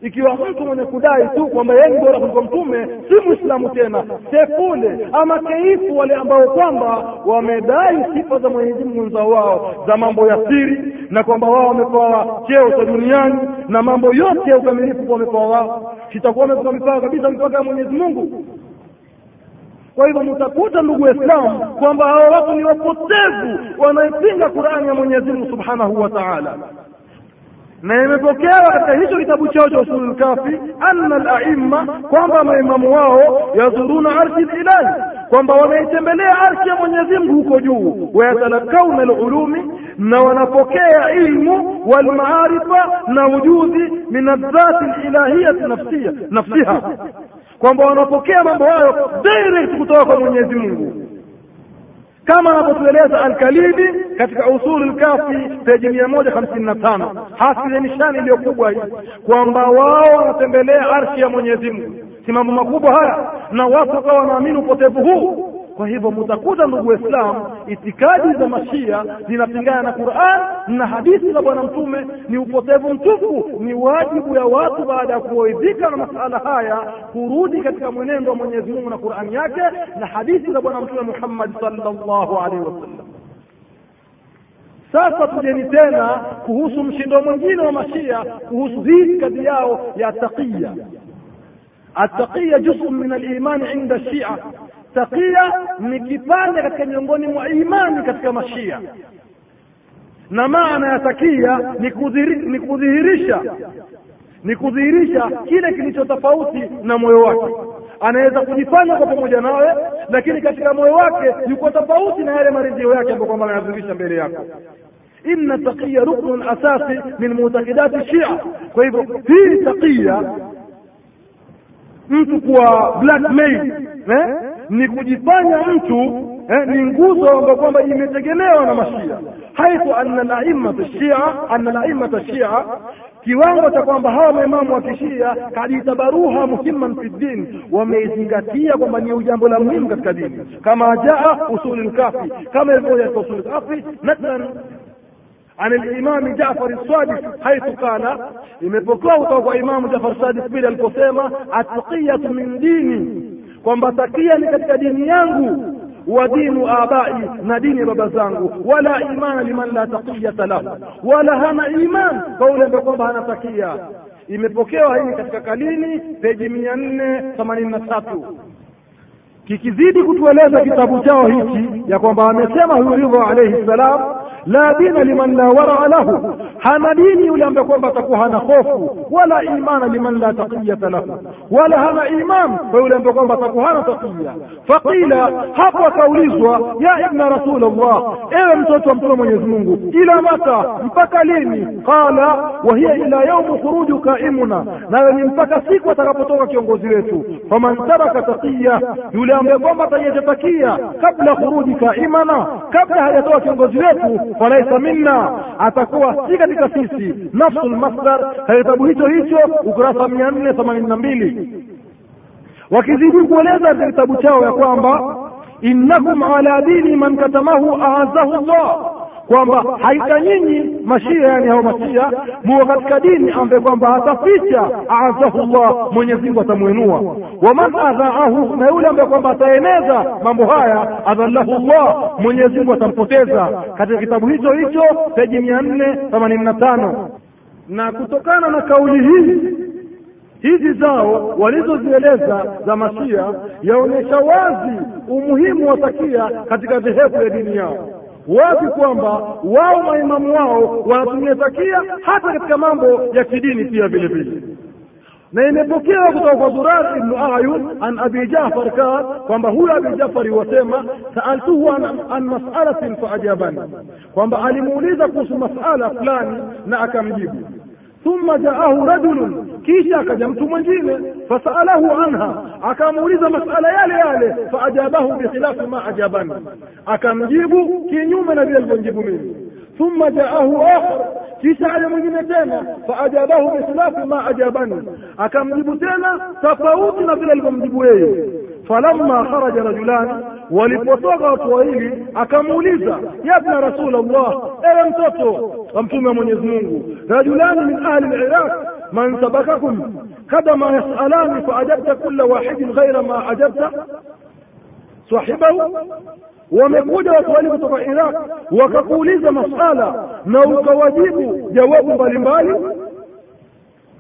Ikiwa mtu mwenye kudai tu kwamba yeye ni bora kuliko mtume si mwislamu tena sefule ama keifu wale ambao kwamba wamedai sifa za mwenyezi mungu wao za mambo ya siri na kwamba wao wamepewa cheo cha duniani na mambo yote ya ukamilifu wamepewa wao. Sitakuwa wamepewa mipaka kabisa mipaka ya mwenyezi mungu kwa hivyo mtakuta ndugu waislamu kwamba hao watu ni wapotevu wanaipinga qurani ya mwenyezi mungu subhanahu wa taala. Na imepokewa katika hicho kitabu chao cha usulul kafi anna alaimma kwamba maimamu wao yazuruna arshi lilahi kwamba wanaitembelea arshi ya mwenyezi mungu huko juu. Wayatalakauna lulumi na wanapokea ilmu walmaarifa na ujuzi min adhati lilahiyati nafsiha kwamba wanapokea mambo hayo direct kutoka kwa mwenyezi mungu kama anavyotueleza Alkalidi katika usulu lkafi peji mia moja hamsini na tano hasili nishani iliyo kubwa hii kwamba wao wanatembelea arshi ya Mwenyezi Mungu. Si mambo makubwa haya, na watu wakawa wanaamini upotevu huu. Kwa hivyo mutakuta, ndugu Waislamu, itikadi za mashia zinapingana na Qur'an na hadithi za Bwana Mtume, ni upotevu mtupu. Ni wajibu ya watu baada ya kuwaidhika na masala haya kurudi katika mwenendo wa Mwenyezi Mungu na qurani yake na hadithi za Bwana Mtume muhammadi sallallahu alaihi wasallam. Sasa tujeni tena kuhusu mshindo mwingine wa mashia kuhusu hii kadi yao ya taqiya. Ataqiya juz'un min alimani inda shia takia ni kipande katika miongoni mwa imani katika mashia. Na maana ya takia ni kudhihirisha ni kudhihirisha kile kilicho tofauti na moyo wake. Anaweza kujifanya kwa pamoja nawe lakini katika moyo wake yuko tofauti na yale maridhio yake ambayo kwamba anayadhihirisha mbele yako. Inna taqiya ruknun asasi min mutakidati shia. Kwa hivyo hii taqiya mtu kuwa blackmail eh? ni kujifanya mtu eh, ni nguzo ambayo kwamba imetegemewa na mashia haithu anna laimata shia anna laimata shia kiwango cha kwamba hawa maimamu wa kishia kaditabaruha muhimman fi ddin wameizingatia kwamba ni jambo la muhimu katika dini kama jaa usuli lkafi kama ilivyoja katika usuli lkafi mathalan عن الإمام جعفر الصادق حيث قال imepokea kutoka kwa Imamu Jafar Sadiq pili aliposema attaqiyatu min dini, kwamba takia ni katika dini yangu wa dinu abai, na dini ya baba zangu, wala imana liman la taqiyata lahu, wala hana iman kwa ule ambaye kwamba hana takia. Imepokewa hii katika Kalini peji mia nne themanini na tatu kikizidi kutueleza kitabu chao hichi ya kwamba amesema huyu Ridha alaihi salam la dina liman la waraa lahu. Hana dini yule ambaye kwamba atakuwa hana hofu wala imana liman la taqiyata lahu. Wala hana iman kwa yule ambaye kwamba atakuwa hana taqiya faqila hapo akaulizwa ya ibna rasul allah ewe mtoto wa mtume mwenyezi mungu ila mata mpaka lini? Qala wa hiya ila yaumu khuruju kaimuna. Nayo ni mpaka siku atakapotoka kiongozi wetu. Faman taraka taqiya yule ambaye kwamba ataiacha takia kabla khuruji kaimana kabla hajatoka kiongozi wetu falaisa minna atakuwa si katika sisi. Nafsu lmasdar katika kitabu hicho hicho ukurasa mia nne themanini na mbili. Wakizidi kueleza katika kitabu chao ya kwamba innakum ala dini man katamahu aazahu llah kwamba haita nyinyi mashia yani hao mashia muwe katika dini ambaye kwamba ataficha aazahu llah mwenyezi mungu atamwenua waman adhaahu na yule ambaye kwamba ataeneza mambo haya adhallahu llah mwenyezi mungu atampoteza. Katika kitabu hicho hicho peji mia nne themanini na tano. Na kutokana na kauli hii hizi zao walizozieleza za mashia yaonyesha wazi umuhimu wa takia katika dhehebu ya dini yao wazi kwamba wao maimamu wao wanatumia takia hata katika mambo ya kidini pia vile vile. Na imepokewa kutoka kwa Zurar ibnu Ayun an Abi Jafar kan kwamba huyo Abi Jafari wasema saaltuhu an, an masalatin faajabani, kwamba alimuuliza kuhusu masala fulani na akamjibu thumma jaahu rajulun, kisha akaja mtu mwingine. Fasalahu anha, akamuuliza masala yale yale, faajabahu bikhilafi ma ajabani, akamjibu kinyume na vile alivyonijibu mimi. Thumma jaahu akhar, kisha aja mwingine tena, faajabahu bikhilafi ma ajabani, akamjibu tena tofauti na vile alivyomjibu yeye. falamma kharaja rajulani, walipotoka watu wawili, akamuuliza yabna rasul Allah, ewe mtoto wa mtume wa Mwenyezi Mungu, rajulani min ahli al-Iraq man sabakakum kadama yasalani faajabta kulla wahidin ghaira ma ajabta sahibahu wamekuja watu wawili kutoka Iraq wakakuuliza masala na ukawajibu jawabu mbalimbali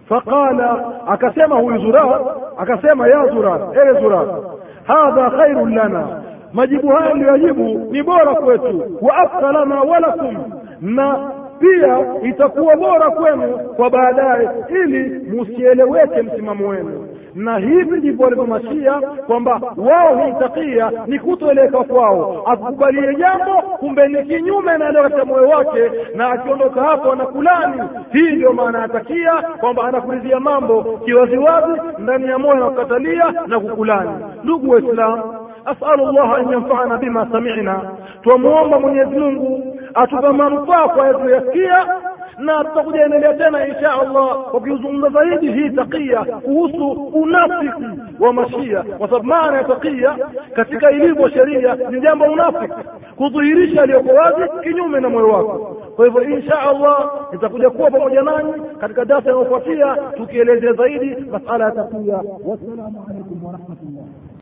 faqala akasema huyu Zurar akasema ya Zurar ewe Zurar hadha khairun lana majibu haya niliyojibu ni bora kwetu. Wa afka lana walakum. Na pia itakuwa bora kwenu kwa baadaye ili musieleweke msimamo wenu. Na hivi ndivyo walivyomashia kwamba wao hiitakia ni kutoeleka kwao. Akukubalie jambo kumbe ni kinyume naelewa katika moyo wake na akiondoka hapo anakulani. Hii ndio maana yatakia kwamba anakuridhia mambo kiwaziwazi ndani ya moyo anakukatalia na kukulani. Ndugu waislamu asalu llaha an yanfana bima samina. Twamwomba mwenyezi mungu atupe manufaa kwa yaliyoyasikia na tutakuja endelea tena insha allah kwa kuzungumza zaidi hii takia kuhusu unafiki wa mashia. Kwa sababu maana ya takia katika ilivyo sheria ni jambo unafiki kudhihirisha aliyoko wazi kinyume na moyo wako. Kwa hivyo insha allah nitakuja kuwa pamoja nanyi katika darsa inayofuatia tukielezea zaidi masala ya takia wassalamu alaikum warahmatullah